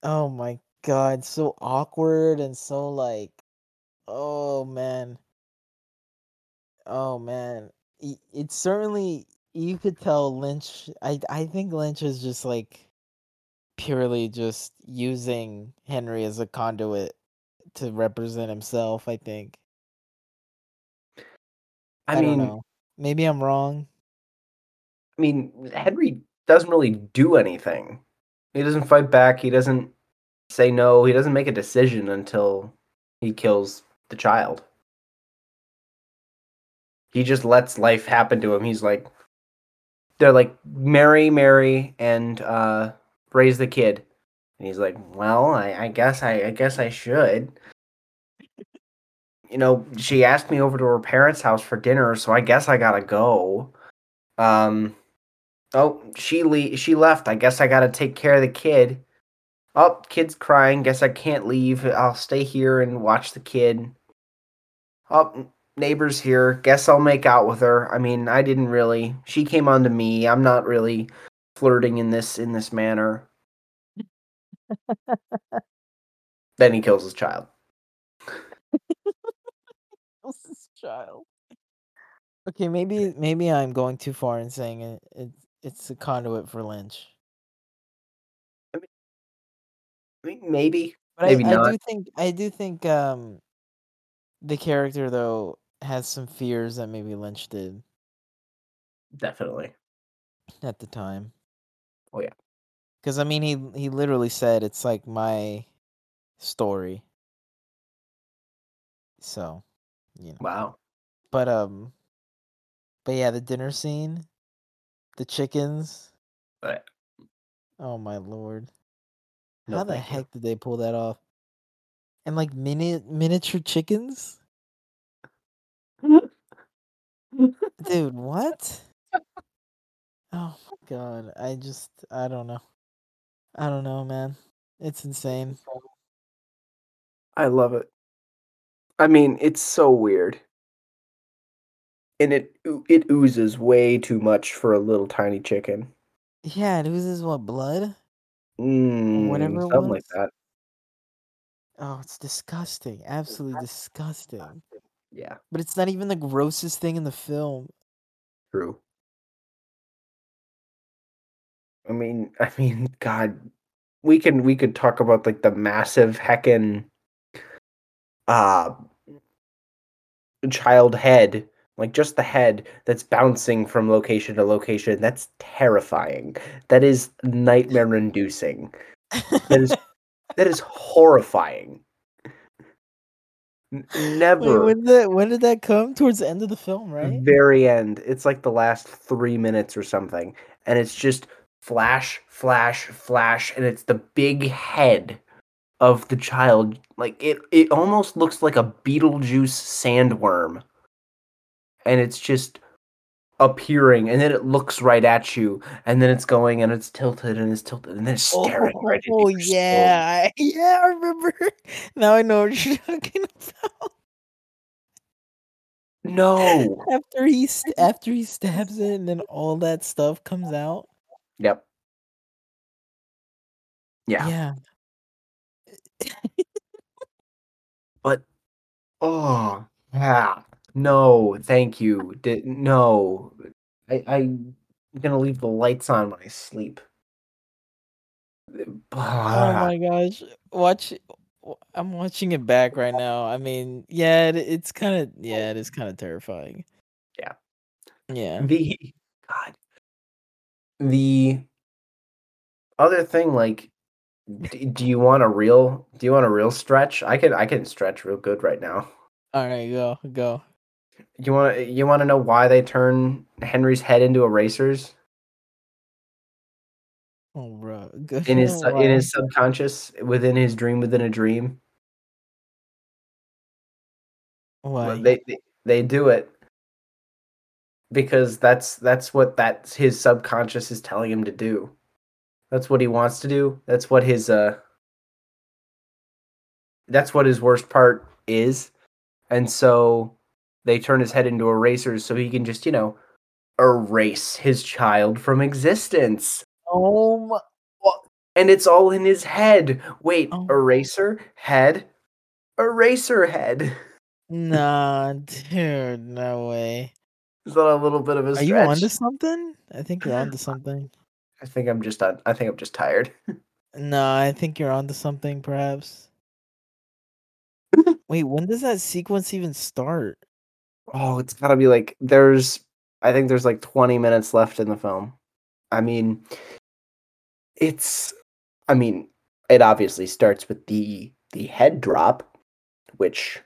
Oh my god, so awkward and so like oh man. Oh man. It's certainly you could tell Lynch I I think Lynch is just like purely just using Henry as a conduit to represent himself, I think. I, I, mean. Maybe I'm wrong. I mean, Henry doesn't really do anything. He doesn't fight back. He doesn't say no. He doesn't make a decision until he kills the child. He just lets life happen to him. He's like, they're like, Mary, Mary, and uh, raise the kid. And he's like, well, I, I guess I, I guess I should. You know, she asked me over to her parents' house for dinner, so I guess I gotta go. Um, Oh, she le- she left. I guess I gotta take care of the kid. Oh, kid's crying. Guess I can't leave. I'll stay here and watch the kid. Oh, neighbor's here. Guess I'll make out with her. I mean, I didn't really. She came on to me. I'm not really flirting in this in this manner. then he kills his child. What's this child? Okay, maybe maybe I'm going too far in saying it. It's it's a conduit for Lynch. I mean, maybe. But Maybe I, not. I do think I do think um the character though has some fears that maybe Lynch did Definitely. at the time. Oh, yeah. Cuz I mean he he literally said it's like my story. So, you know. Wow. But um but yeah, the dinner scene, the chickens. But Oh my lord. no, How the thank you. heck did they pull that off? And like mini miniature chickens? Dude, what? Oh my god. I just I don't know. I don't know, man. It's insane. I love it. I mean, it's so weird. And it it oozes way too much for a little tiny chicken. Yeah, it oozes what blood? Mm, whatever something like that. Oh, it's disgusting. Absolutely disgusting. Yeah, But it's not even the grossest thing in the film. true. I mean, I mean, God, we can we could talk about like the massive heckin' uh child head, like just the head that's bouncing from location to location. That's terrifying. That is nightmare inducing. That is that is horrifying. N- Wait, never when did that when did that come? Towards the end of the film, right? very end. It's like the last three minutes or something, and it's just flash, flash, flash, and it's the big head of the child. Like it, it almost looks like a Beetlejuice sandworm, and it's just appearing and then it looks right at you and then it's going and it's tilted and it's tilted and then it's oh, staring right at you. Oh yeah, yeah, I remember. Now I know what you're talking about. No. After he st- after he stabs it, and then all that stuff comes out. Yep. Yeah. Yeah. But oh yeah. No, thank you. Did no. I I'm gonna leave the lights on when I sleep. Oh my gosh. Watch I'm watching it back right now. I mean, yeah, it, it's kind of yeah, it is kind of terrifying. Yeah. Yeah. the God. The other thing, like, d- do you want a real? Do you want a real stretch? I can I can stretch real good right now. All right, go go. You want to you want to know why they turn Henry's head into erasers Oh, bro. Good. in his in his subconscious within his dream within a dream? Why? They, they they do it because that's that's what that's his subconscious is telling him to do. That's what he wants to do. That's what his uh that's what his worst part is. And so they turn his head into erasers so he can just, you know, erase his child from existence. Oh my. And it's all in his head. Wait, Oh. eraser head? Eraser head. Nah, dude, no way. Is that a little bit of a stretch? Are stretch? you onto something? I think you're onto something. I think I'm just on, I think I'm just tired. No, I think you're onto something, perhaps. Wait, when does that sequence even start? Oh, it's gotta be like there's I think there's like 20 minutes left in the film. I mean it's I mean, it obviously starts with the the head drop, which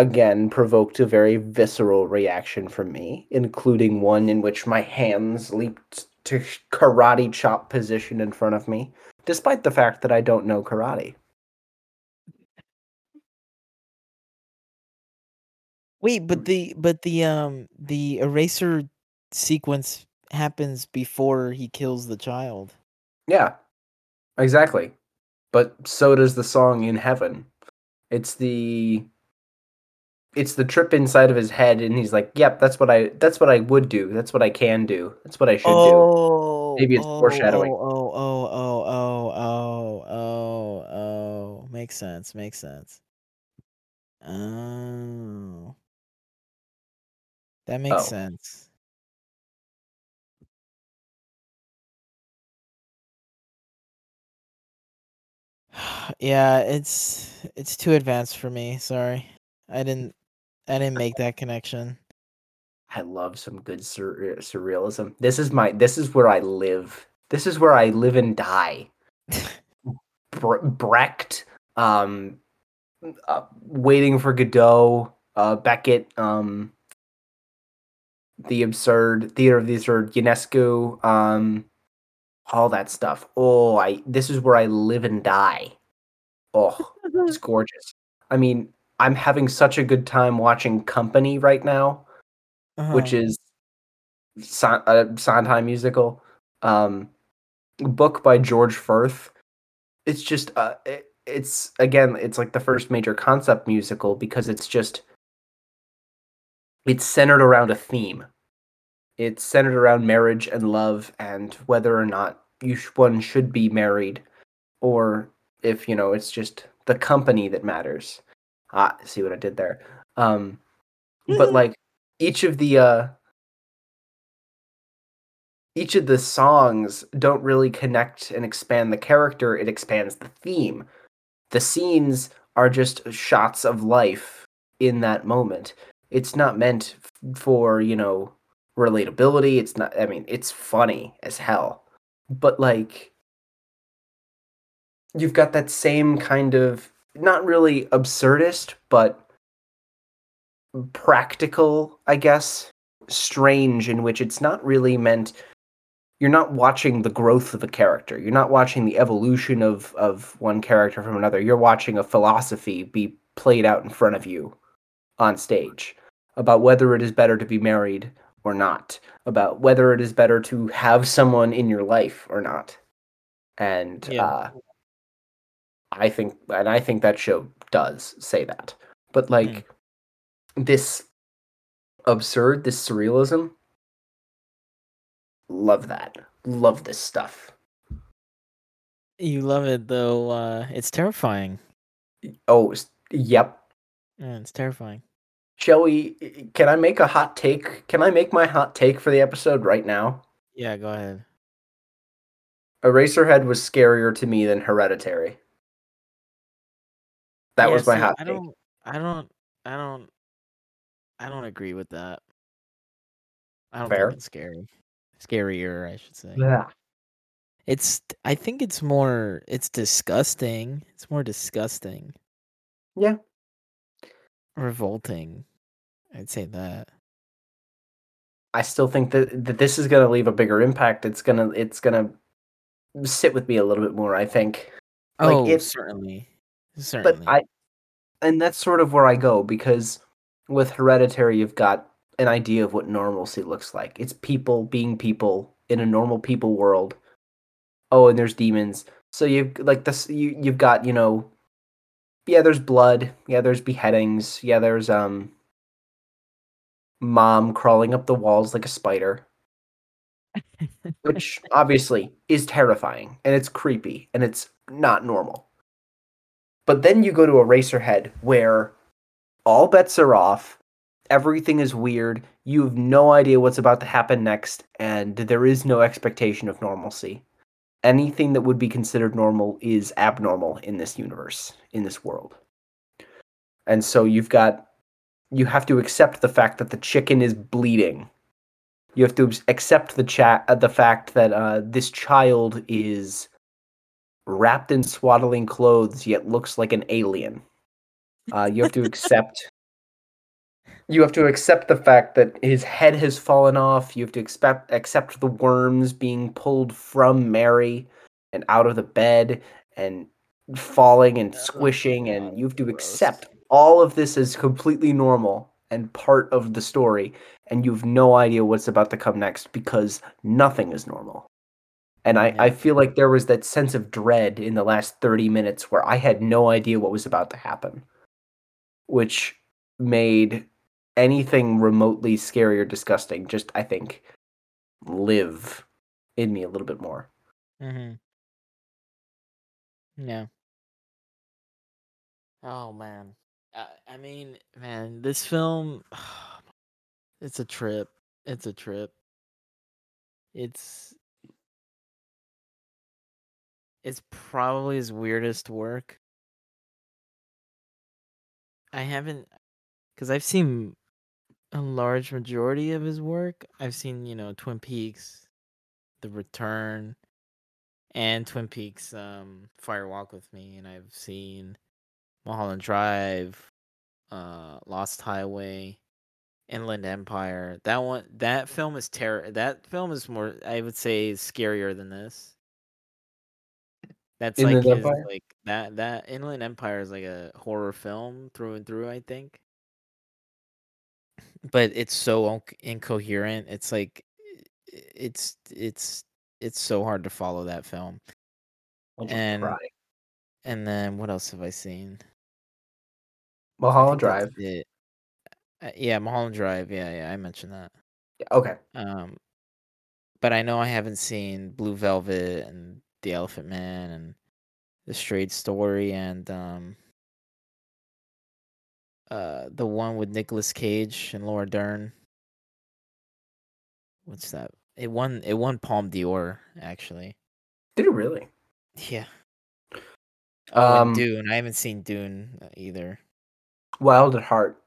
again provoked a very visceral reaction from me, including one in which my hands leaped to karate chop position in front of me, despite the fact that I don't know karate. Wait, but the but the um the eraser sequence happens before he kills the child. Yeah, exactly. But so does the song in heaven. It's the it's the trip inside of his head and he's like, "Yep, that's what I that's what I would do. That's what I can do. That's what I should do." Oh, Maybe it's oh, foreshadowing. Oh, oh, oh, oh, oh, oh, oh, oh. Makes sense. Makes sense. Oh, that makes Oh. sense. Yeah, it's it's too advanced for me. Sorry, I didn't I didn't make that connection. I love some good sur- surrealism. This is my this is where I live. This is where I live and die. Bre- Brecht, um, uh, waiting for Godot, uh, Beckett, um, the absurd theater of the absurd, Ionesco, um, all that stuff. Oh, I this is where I live and die. Oh, it's gorgeous. I mean, I'm having such a good time watching Company right now, which Uh-huh. is Son- a Sondheim musical, um, book by George Furth. It's just, uh, it, it's again, it's like the first major concept musical because it's just, it's centered around a theme. It's centered around marriage and love and whether or not you sh- one should be married, or if you know it's just the company that matters. Ah, see what I did there. Um, but like each of the uh each of the songs don't really connect and expand the character it expands the theme. The scenes are just shots of life in that moment. It's not meant f- for you know relatability it's not i mean it's funny as hell. But like you've got that same kind of not really absurdist but practical i guess strange in which it's not really meant you're not watching the growth of a character you're not watching the evolution of of one character from another you're watching a philosophy be played out in front of you on stage about whether it is better to be married or not, about whether it is better to have someone in your life or not. And Yeah. uh, I think, and I think that show does say that. But like this absurd, this surrealism, love that. Love this stuff. You love it though. Uh, it's terrifying. Oh, yep. Yeah, it's terrifying. Shall we? Can I make a hot take? Can I make my hot take for the episode right now? Yeah, go ahead. Eraserhead was scarier to me than Hereditary. That Yeah, was my see, hot I take. don't. I don't. I don't. I don't agree with that. I don't Fair. think it's scary. Scarier, I should say. Yeah. It's. I think it's more. It's disgusting. It's more disgusting. Yeah. Revolting. I'd say that. I still think that, that this is gonna leave a bigger impact. It's gonna it's gonna sit with me a little bit more. I think. Like, oh, it's- certainly. But I, and that's sort of where I go because with Hereditary, you've got an idea of what normalcy looks like. It's people being people in a normal people world. Oh, and there's demons. So you've like this. You you've got you know. Yeah, there's blood. Yeah, there's beheadings. Yeah, there's um. Mom crawling up the walls like a spider, which obviously is terrifying and it's creepy and it's not normal. But then you go to a Eraserhead where all bets are off, everything is weird, you have no idea what's about to happen next, and there is no expectation of normalcy. Anything that would be considered normal is abnormal in this universe, in this world. And so you've got you have to accept the fact that the chicken is bleeding. You have to accept the chat the fact that uh, this child is wrapped in swaddling clothes yet looks like an alien. Uh, you have to accept. You have to accept the fact that his head has fallen off. You have to expect accept the worms being pulled from Mary and out of the bed and falling and squishing, and you have to accept all of this as completely normal and part of the story, and you have no idea what's about to come next because nothing is normal. And I, I feel like there was that sense of dread in the last 30 minutes where I had no idea what was about to happen, which made anything remotely scary or disgusting just, I think, live in me a little bit more. Mm-hmm. Yeah. Oh man. I, I mean, man, this film it's a trip. It's a trip. It's it's probably his weirdest work. I haven't cuz I've seen a large majority of his work. I've seen, you know, Twin Peaks, The Return, and Twin Peaks um Fire Walk with Me and I've seen Mulholland Drive, uh Lost Highway, Inland Empire. That one that film is terror that film is more I would say scarier than this. That's Inland like his, like that that Inland Empire is like a horror film through and through, I think. But it's so incoherent. It's like it's it's it's so hard to follow that film. And- cry. And then what else have I seen? Mulholland Drive. Uh, yeah, Mulholland Drive. Yeah, yeah, I mentioned that. Yeah, okay. Um, but I know I haven't seen Blue Velvet and The Elephant Man and The Straight Story and um, uh, the one with Nicolas Cage and Laura Dern. What's that? It won. It won Palme d'Or actually. Did it really? Yeah. Oh, Um, Dune. I haven't seen Dune uh, either. Wild at Heart.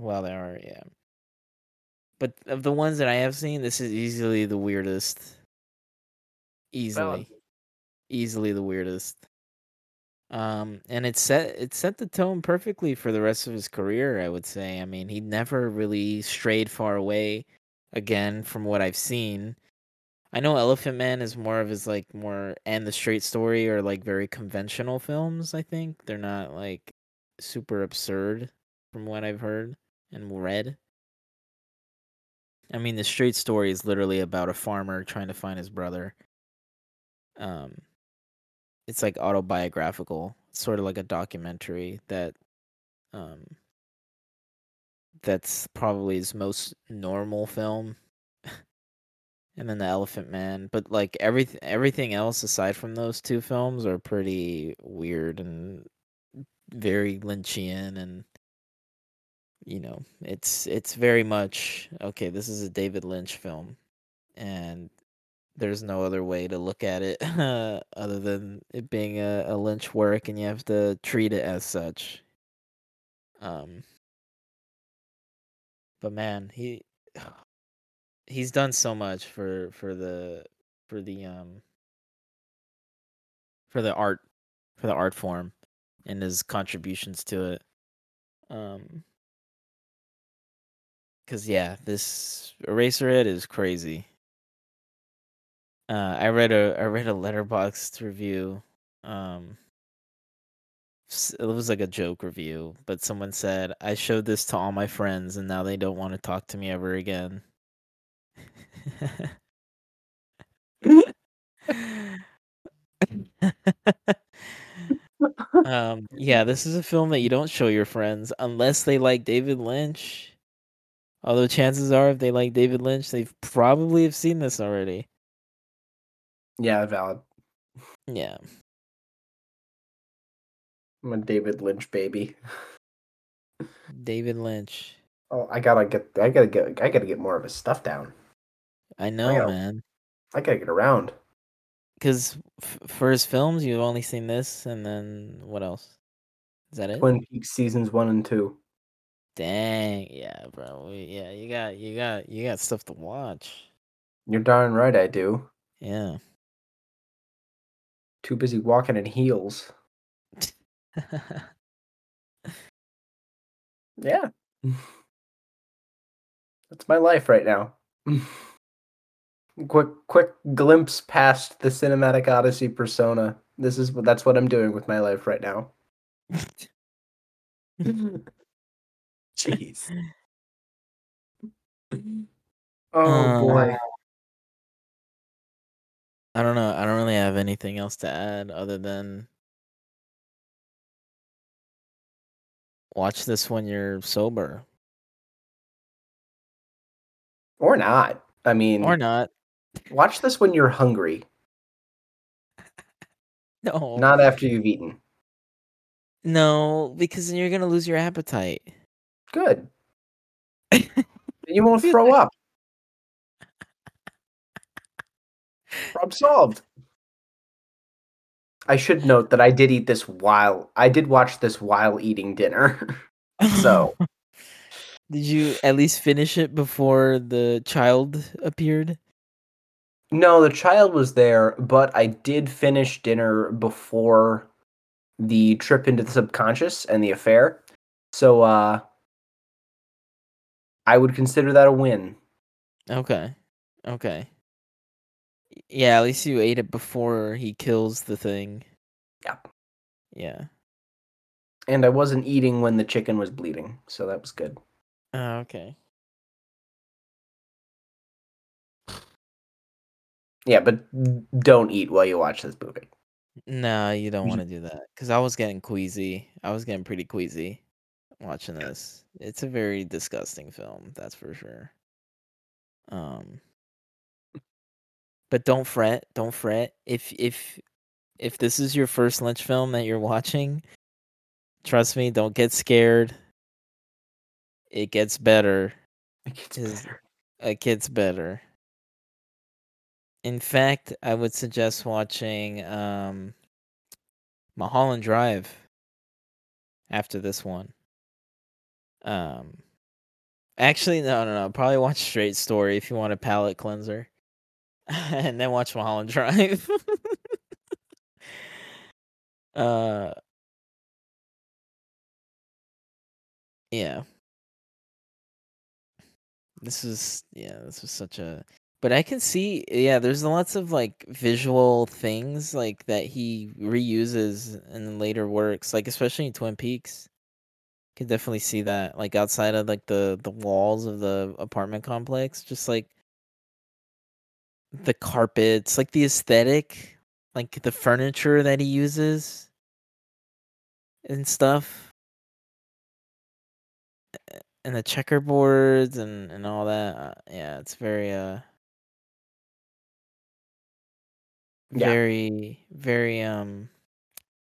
Well, there are, yeah. But of the ones that I have seen, this is easily the weirdest. Easily, easily the weirdest. Um, and it set it set the tone perfectly for the rest of his career. I would say. I mean, he never really strayed far away. Again, from what I've seen, I know Elephant Man is more of his like more and the Straight Story are like very conventional films. I think they're not like super absurd, from what I've heard and read. I mean, the straight story is literally about a farmer trying to find his brother. Um, it's like autobiographical, sort of like a documentary that, um, that's probably his most normal film. and then the Elephant Man, but like everything, everything else aside from those two films are pretty weird and very Lynchian and you know, it's it's very much okay, this is a David Lynch film and there's no other way to look at it other than it being a, a Lynch work and you have to treat it as such. Um but man, he he's done so much for for the for the um for the art for the art form and his contributions to it. Um Cause yeah, this Eraserhead is crazy. Uh, I read a I read a Letterboxd review. Um, it was like a joke review, but someone said I showed this to all my friends, and now they don't want to talk to me ever again. um, yeah, this is a film that you don't show your friends unless they like David Lynch. Although chances are, if they like David Lynch, they probably have seen this already. Yeah, valid. Yeah. I'm a David Lynch baby. David Lynch. Oh, I gotta get. I gotta get. I gotta get more of his stuff down. I know, I gotta, man. I gotta get around. Because f- for his films, you've only seen this, and then what else? Is that it? Twin Peaks seasons one and two. Dang, yeah, bro. Yeah, you got, you got, you got stuff to watch. You're darn right, I do. Yeah. Too busy walking in heels. yeah. That's my life right now. quick quick glimpse past the cinematic odyssey persona. This is that's what I'm doing with my life right now. Jeez. Oh um, boy. I don't know. I don't really have anything else to add other than watch this when you're sober. Or not. I mean, or not. Watch this when you're hungry. no. Not after you've eaten. No, because then you're going to lose your appetite. Good. you won't throw up. Problem solved. I should note that I did eat this while I did watch this while eating dinner. so did you at least finish it before the child appeared? No, the child was there, but I did finish dinner before the trip into the subconscious and the affair. So uh I would consider that a win. Okay. Okay. Yeah, at least you ate it before he kills the thing. Yeah. Yeah. And I wasn't eating when the chicken was bleeding, so that was good. Oh, okay. Yeah, but don't eat while you watch this movie. No, you don't want to do that because I was getting queasy. I was getting pretty queasy watching this. It's a very disgusting film, that's for sure. Um but don't fret, don't fret. If if if this is your first Lynch film that you're watching, trust me, don't get scared. It gets better. It gets better. It gets better. In fact, I would suggest watching um Mulholland Drive after this one. Um, actually, no, no, no. Probably watch Straight Story if you want a palate cleanser, and then watch Mulholland Drive. uh, yeah. This is yeah. This was such a. But I can see, yeah, there's lots of like visual things like that he reuses in later works, like especially in Twin Peaks Can definitely see that, like outside of like the the walls of the apartment complex, just like the carpets, like the aesthetic, like the furniture that he uses and stuff, and the checkerboards and and all that. Uh, yeah, it's very uh Yeah. very very um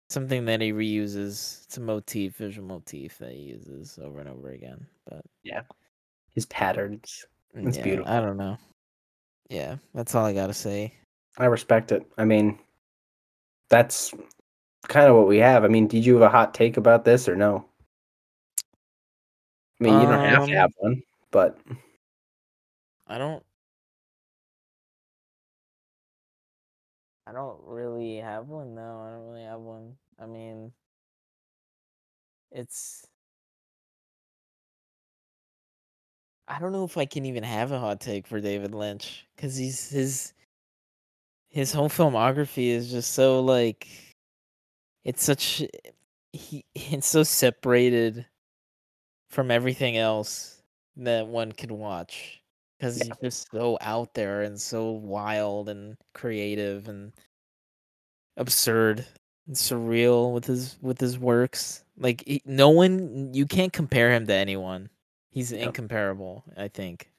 something that he reuses. It's a motif, visual motif that he uses over and over again. But yeah, His patterns. It's yeah, beautiful. I don't know. Yeah, that's all I gotta say. I respect it. I mean, that's kind of what we have. I mean, did you have a hot take about this or no? I mean, you don't have to Um, have one, but I don't. I don't really have one. No, I don't really have one. I mean, it's. I don't know if I can even have a hot take for David Lynch because he's his his whole filmography is just so like it's such he it's so separated from everything else that one can watch because he's just so out there and so wild and creative and absurd and surreal with his with his works. Like no one you can't compare him to anyone he's Yep. incomparable i think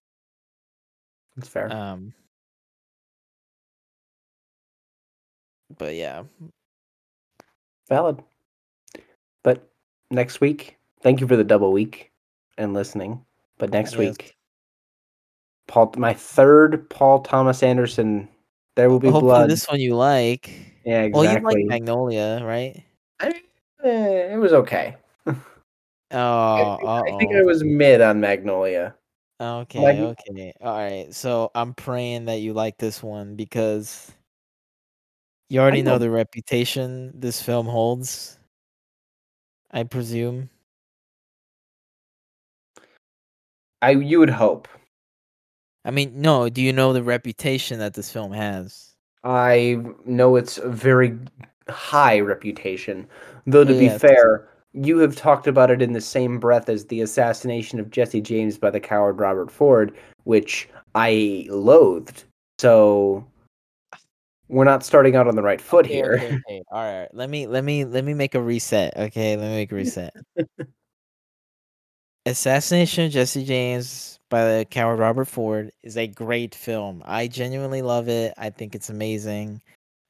it's fair. um but yeah Valid. But next week, thank you for the double week and listening. But next Yes. week, Paul, my third Paul Thomas Anderson. There will be hopefully blood. this one you like yeah, exactly. well you like magnolia right I mean, eh, it was okay. Oh I think, I think I was mid on Magnolia. Okay, okay. All right. So I'm praying that you like this one because you already know know. the reputation this film holds. I presume. I you would hope. I mean, no, do you know the reputation that this film has? I know it's a very high reputation. Though to Yes. be fair, you have talked about it in the same breath as the assassination of Jesse James by the coward Robert Ford, which I loathed. So we're not starting out on the right foot Okay, here. okay, okay. All right. Let me let me let me make a reset. Okay, let me make a reset. Assassination of Jesse James by the coward Robert Ford is a great film. I genuinely love it. I think it's amazing.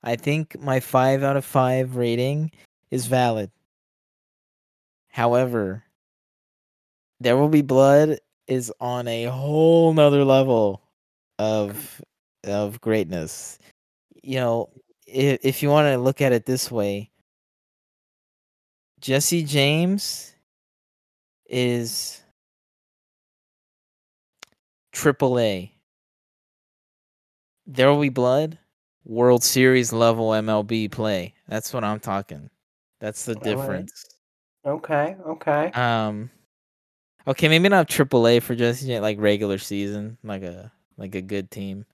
I think my five out of five rating is valid. However, There Will Be Blood is on a whole nother level of of greatness. You know, if, if you want to look at it this way, Jesse James is triple A. There Will Be Blood, World Series level MLB play. That's what I'm talking. That's the All right. Okay, okay. Um, okay, maybe not triple A for Jesse James, like regular season, like a like a good team,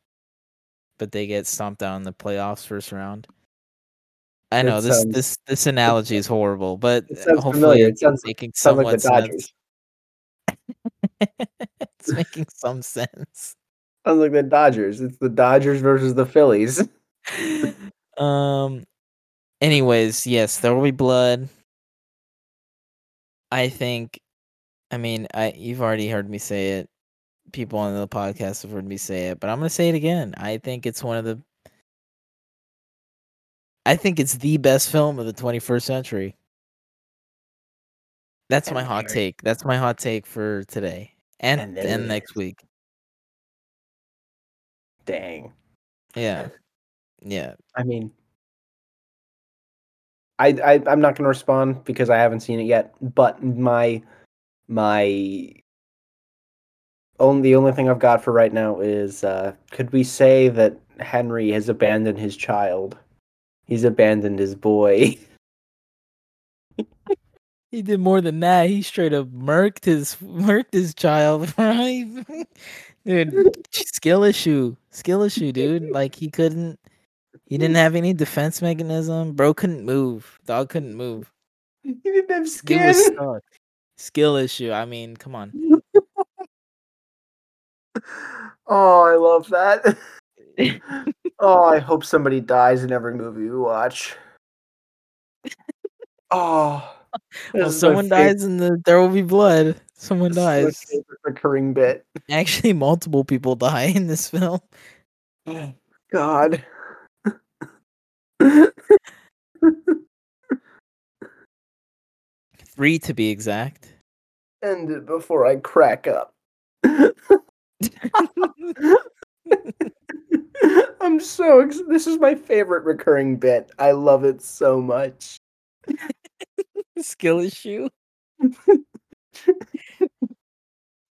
but they get stomped out in the playoffs first round. I know It this sounds- this this analogy is horrible, but It hopefully familiar. It sounds making sounds like the sense. Dodgers. it's making some sense. Sounds like the Dodgers. It's the Dodgers versus the Phillies. um. Anyways, yes, there will be blood. I think. I mean, I you've already heard me say it. People on the podcast have heard me say it, but I'm gonna say it again. I think it's one of the. I think it's the best film of the 21st century. That's my hot take. That's my hot take for today and And and, next week. Dang. Yeah, yeah. I mean, I, I I'm not going to respond because I haven't seen it yet. But my my only the only thing I've got for right now is uh, could we say that Henry has abandoned his child? He's abandoned his boy. He did more than that. He straight up murked his murked his child, right? dude, skill issue, skill issue, dude. Like he couldn't, he didn't have any defense mechanism. Bro couldn't move. Dog couldn't move. he didn't have skin. skill issue. I mean, come on. oh, I love that. oh, I hope somebody dies in every movie we watch. Oh, well, someone dies in the There Will Be Blood. Someone dies. recurring bit. Actually, multiple people die in this film. Oh, God. Three to be exact. End it before I crack up. I'm so ex- this is my favorite recurring bit. I love it so much. Skill issue.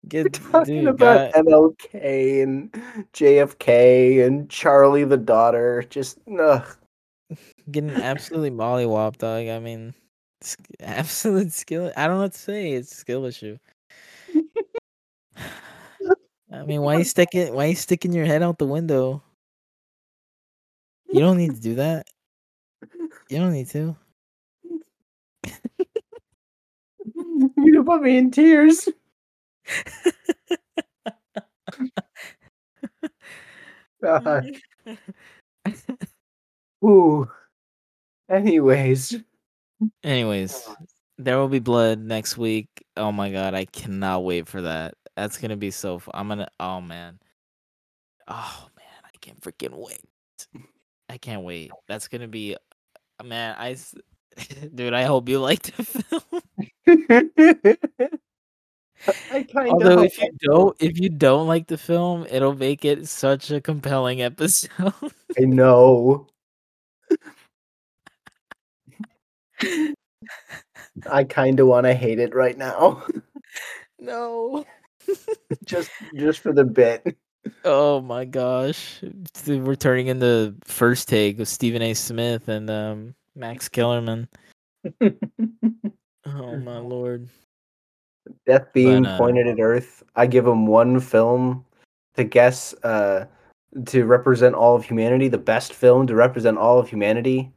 Get talking dude, about God. MLK and JFK and Charlie the daughter. Just ugh. Getting absolutely mollywopped, dog. I mean, absolute skill. I don't know what to say. It's a skill issue. I mean, why you sticking? Why you sticking your head out the window? You don't need to do that. You don't need to. you put me in tears. God. Ooh. Anyways. Anyways, there will be blood next week. Oh my god, I cannot wait for that. That's gonna be so. Fun. I'm gonna. Oh man. Oh man, I can't freaking wait. I can't wait. That's gonna be. Uh, man, I. Dude, I hope you like the film. I kind Although if you don't, if you don't like the film, it'll make it such a compelling episode. I know. I kind of want to hate it right now. No. just just for the bit. Oh my gosh. We're turning in the first take with Stephen A. Smith and um, Max Kellerman. oh my lord. Death beam but, uh, pointed at Earth. I give him one film to guess uh, to represent all of humanity, the best film to represent all of humanity.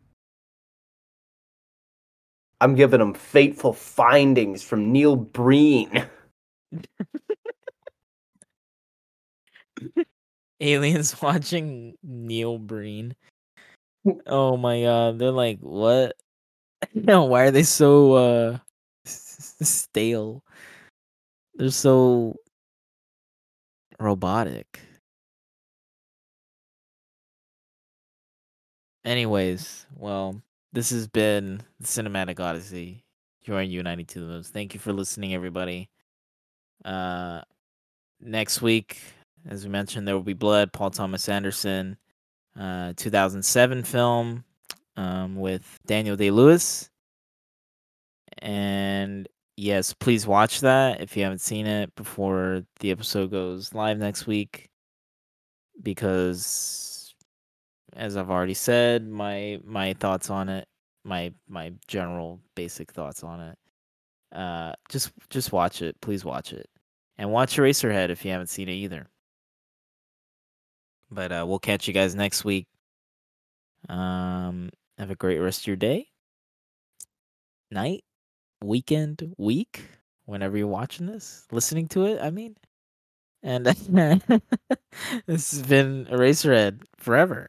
I'm giving them Fateful Findings from Neil Breen. Aliens watching Neil Breen. Oh my god, they're like, what? no, why are they so uh stale? They're so robotic. Anyways, well, this has been the Cinematic Odyssey. You're on U92 the Moose. Thank you for listening, everybody. Uh, next week, as we mentioned, there will be Blood, Paul Thomas Anderson, uh, 2007 film um, with Daniel Day Lewis. And yes, please watch that if you haven't seen it before the episode goes live next week. Because as I've already said, my my thoughts on it, my my general basic thoughts on it. Uh just just watch it. Please watch it. And watch Eraserhead if you haven't seen it either. But uh we'll catch you guys next week. Um have a great rest of your day. Night weekend week whenever you're watching this, listening to it. I mean, and this has been Eraserhead forever.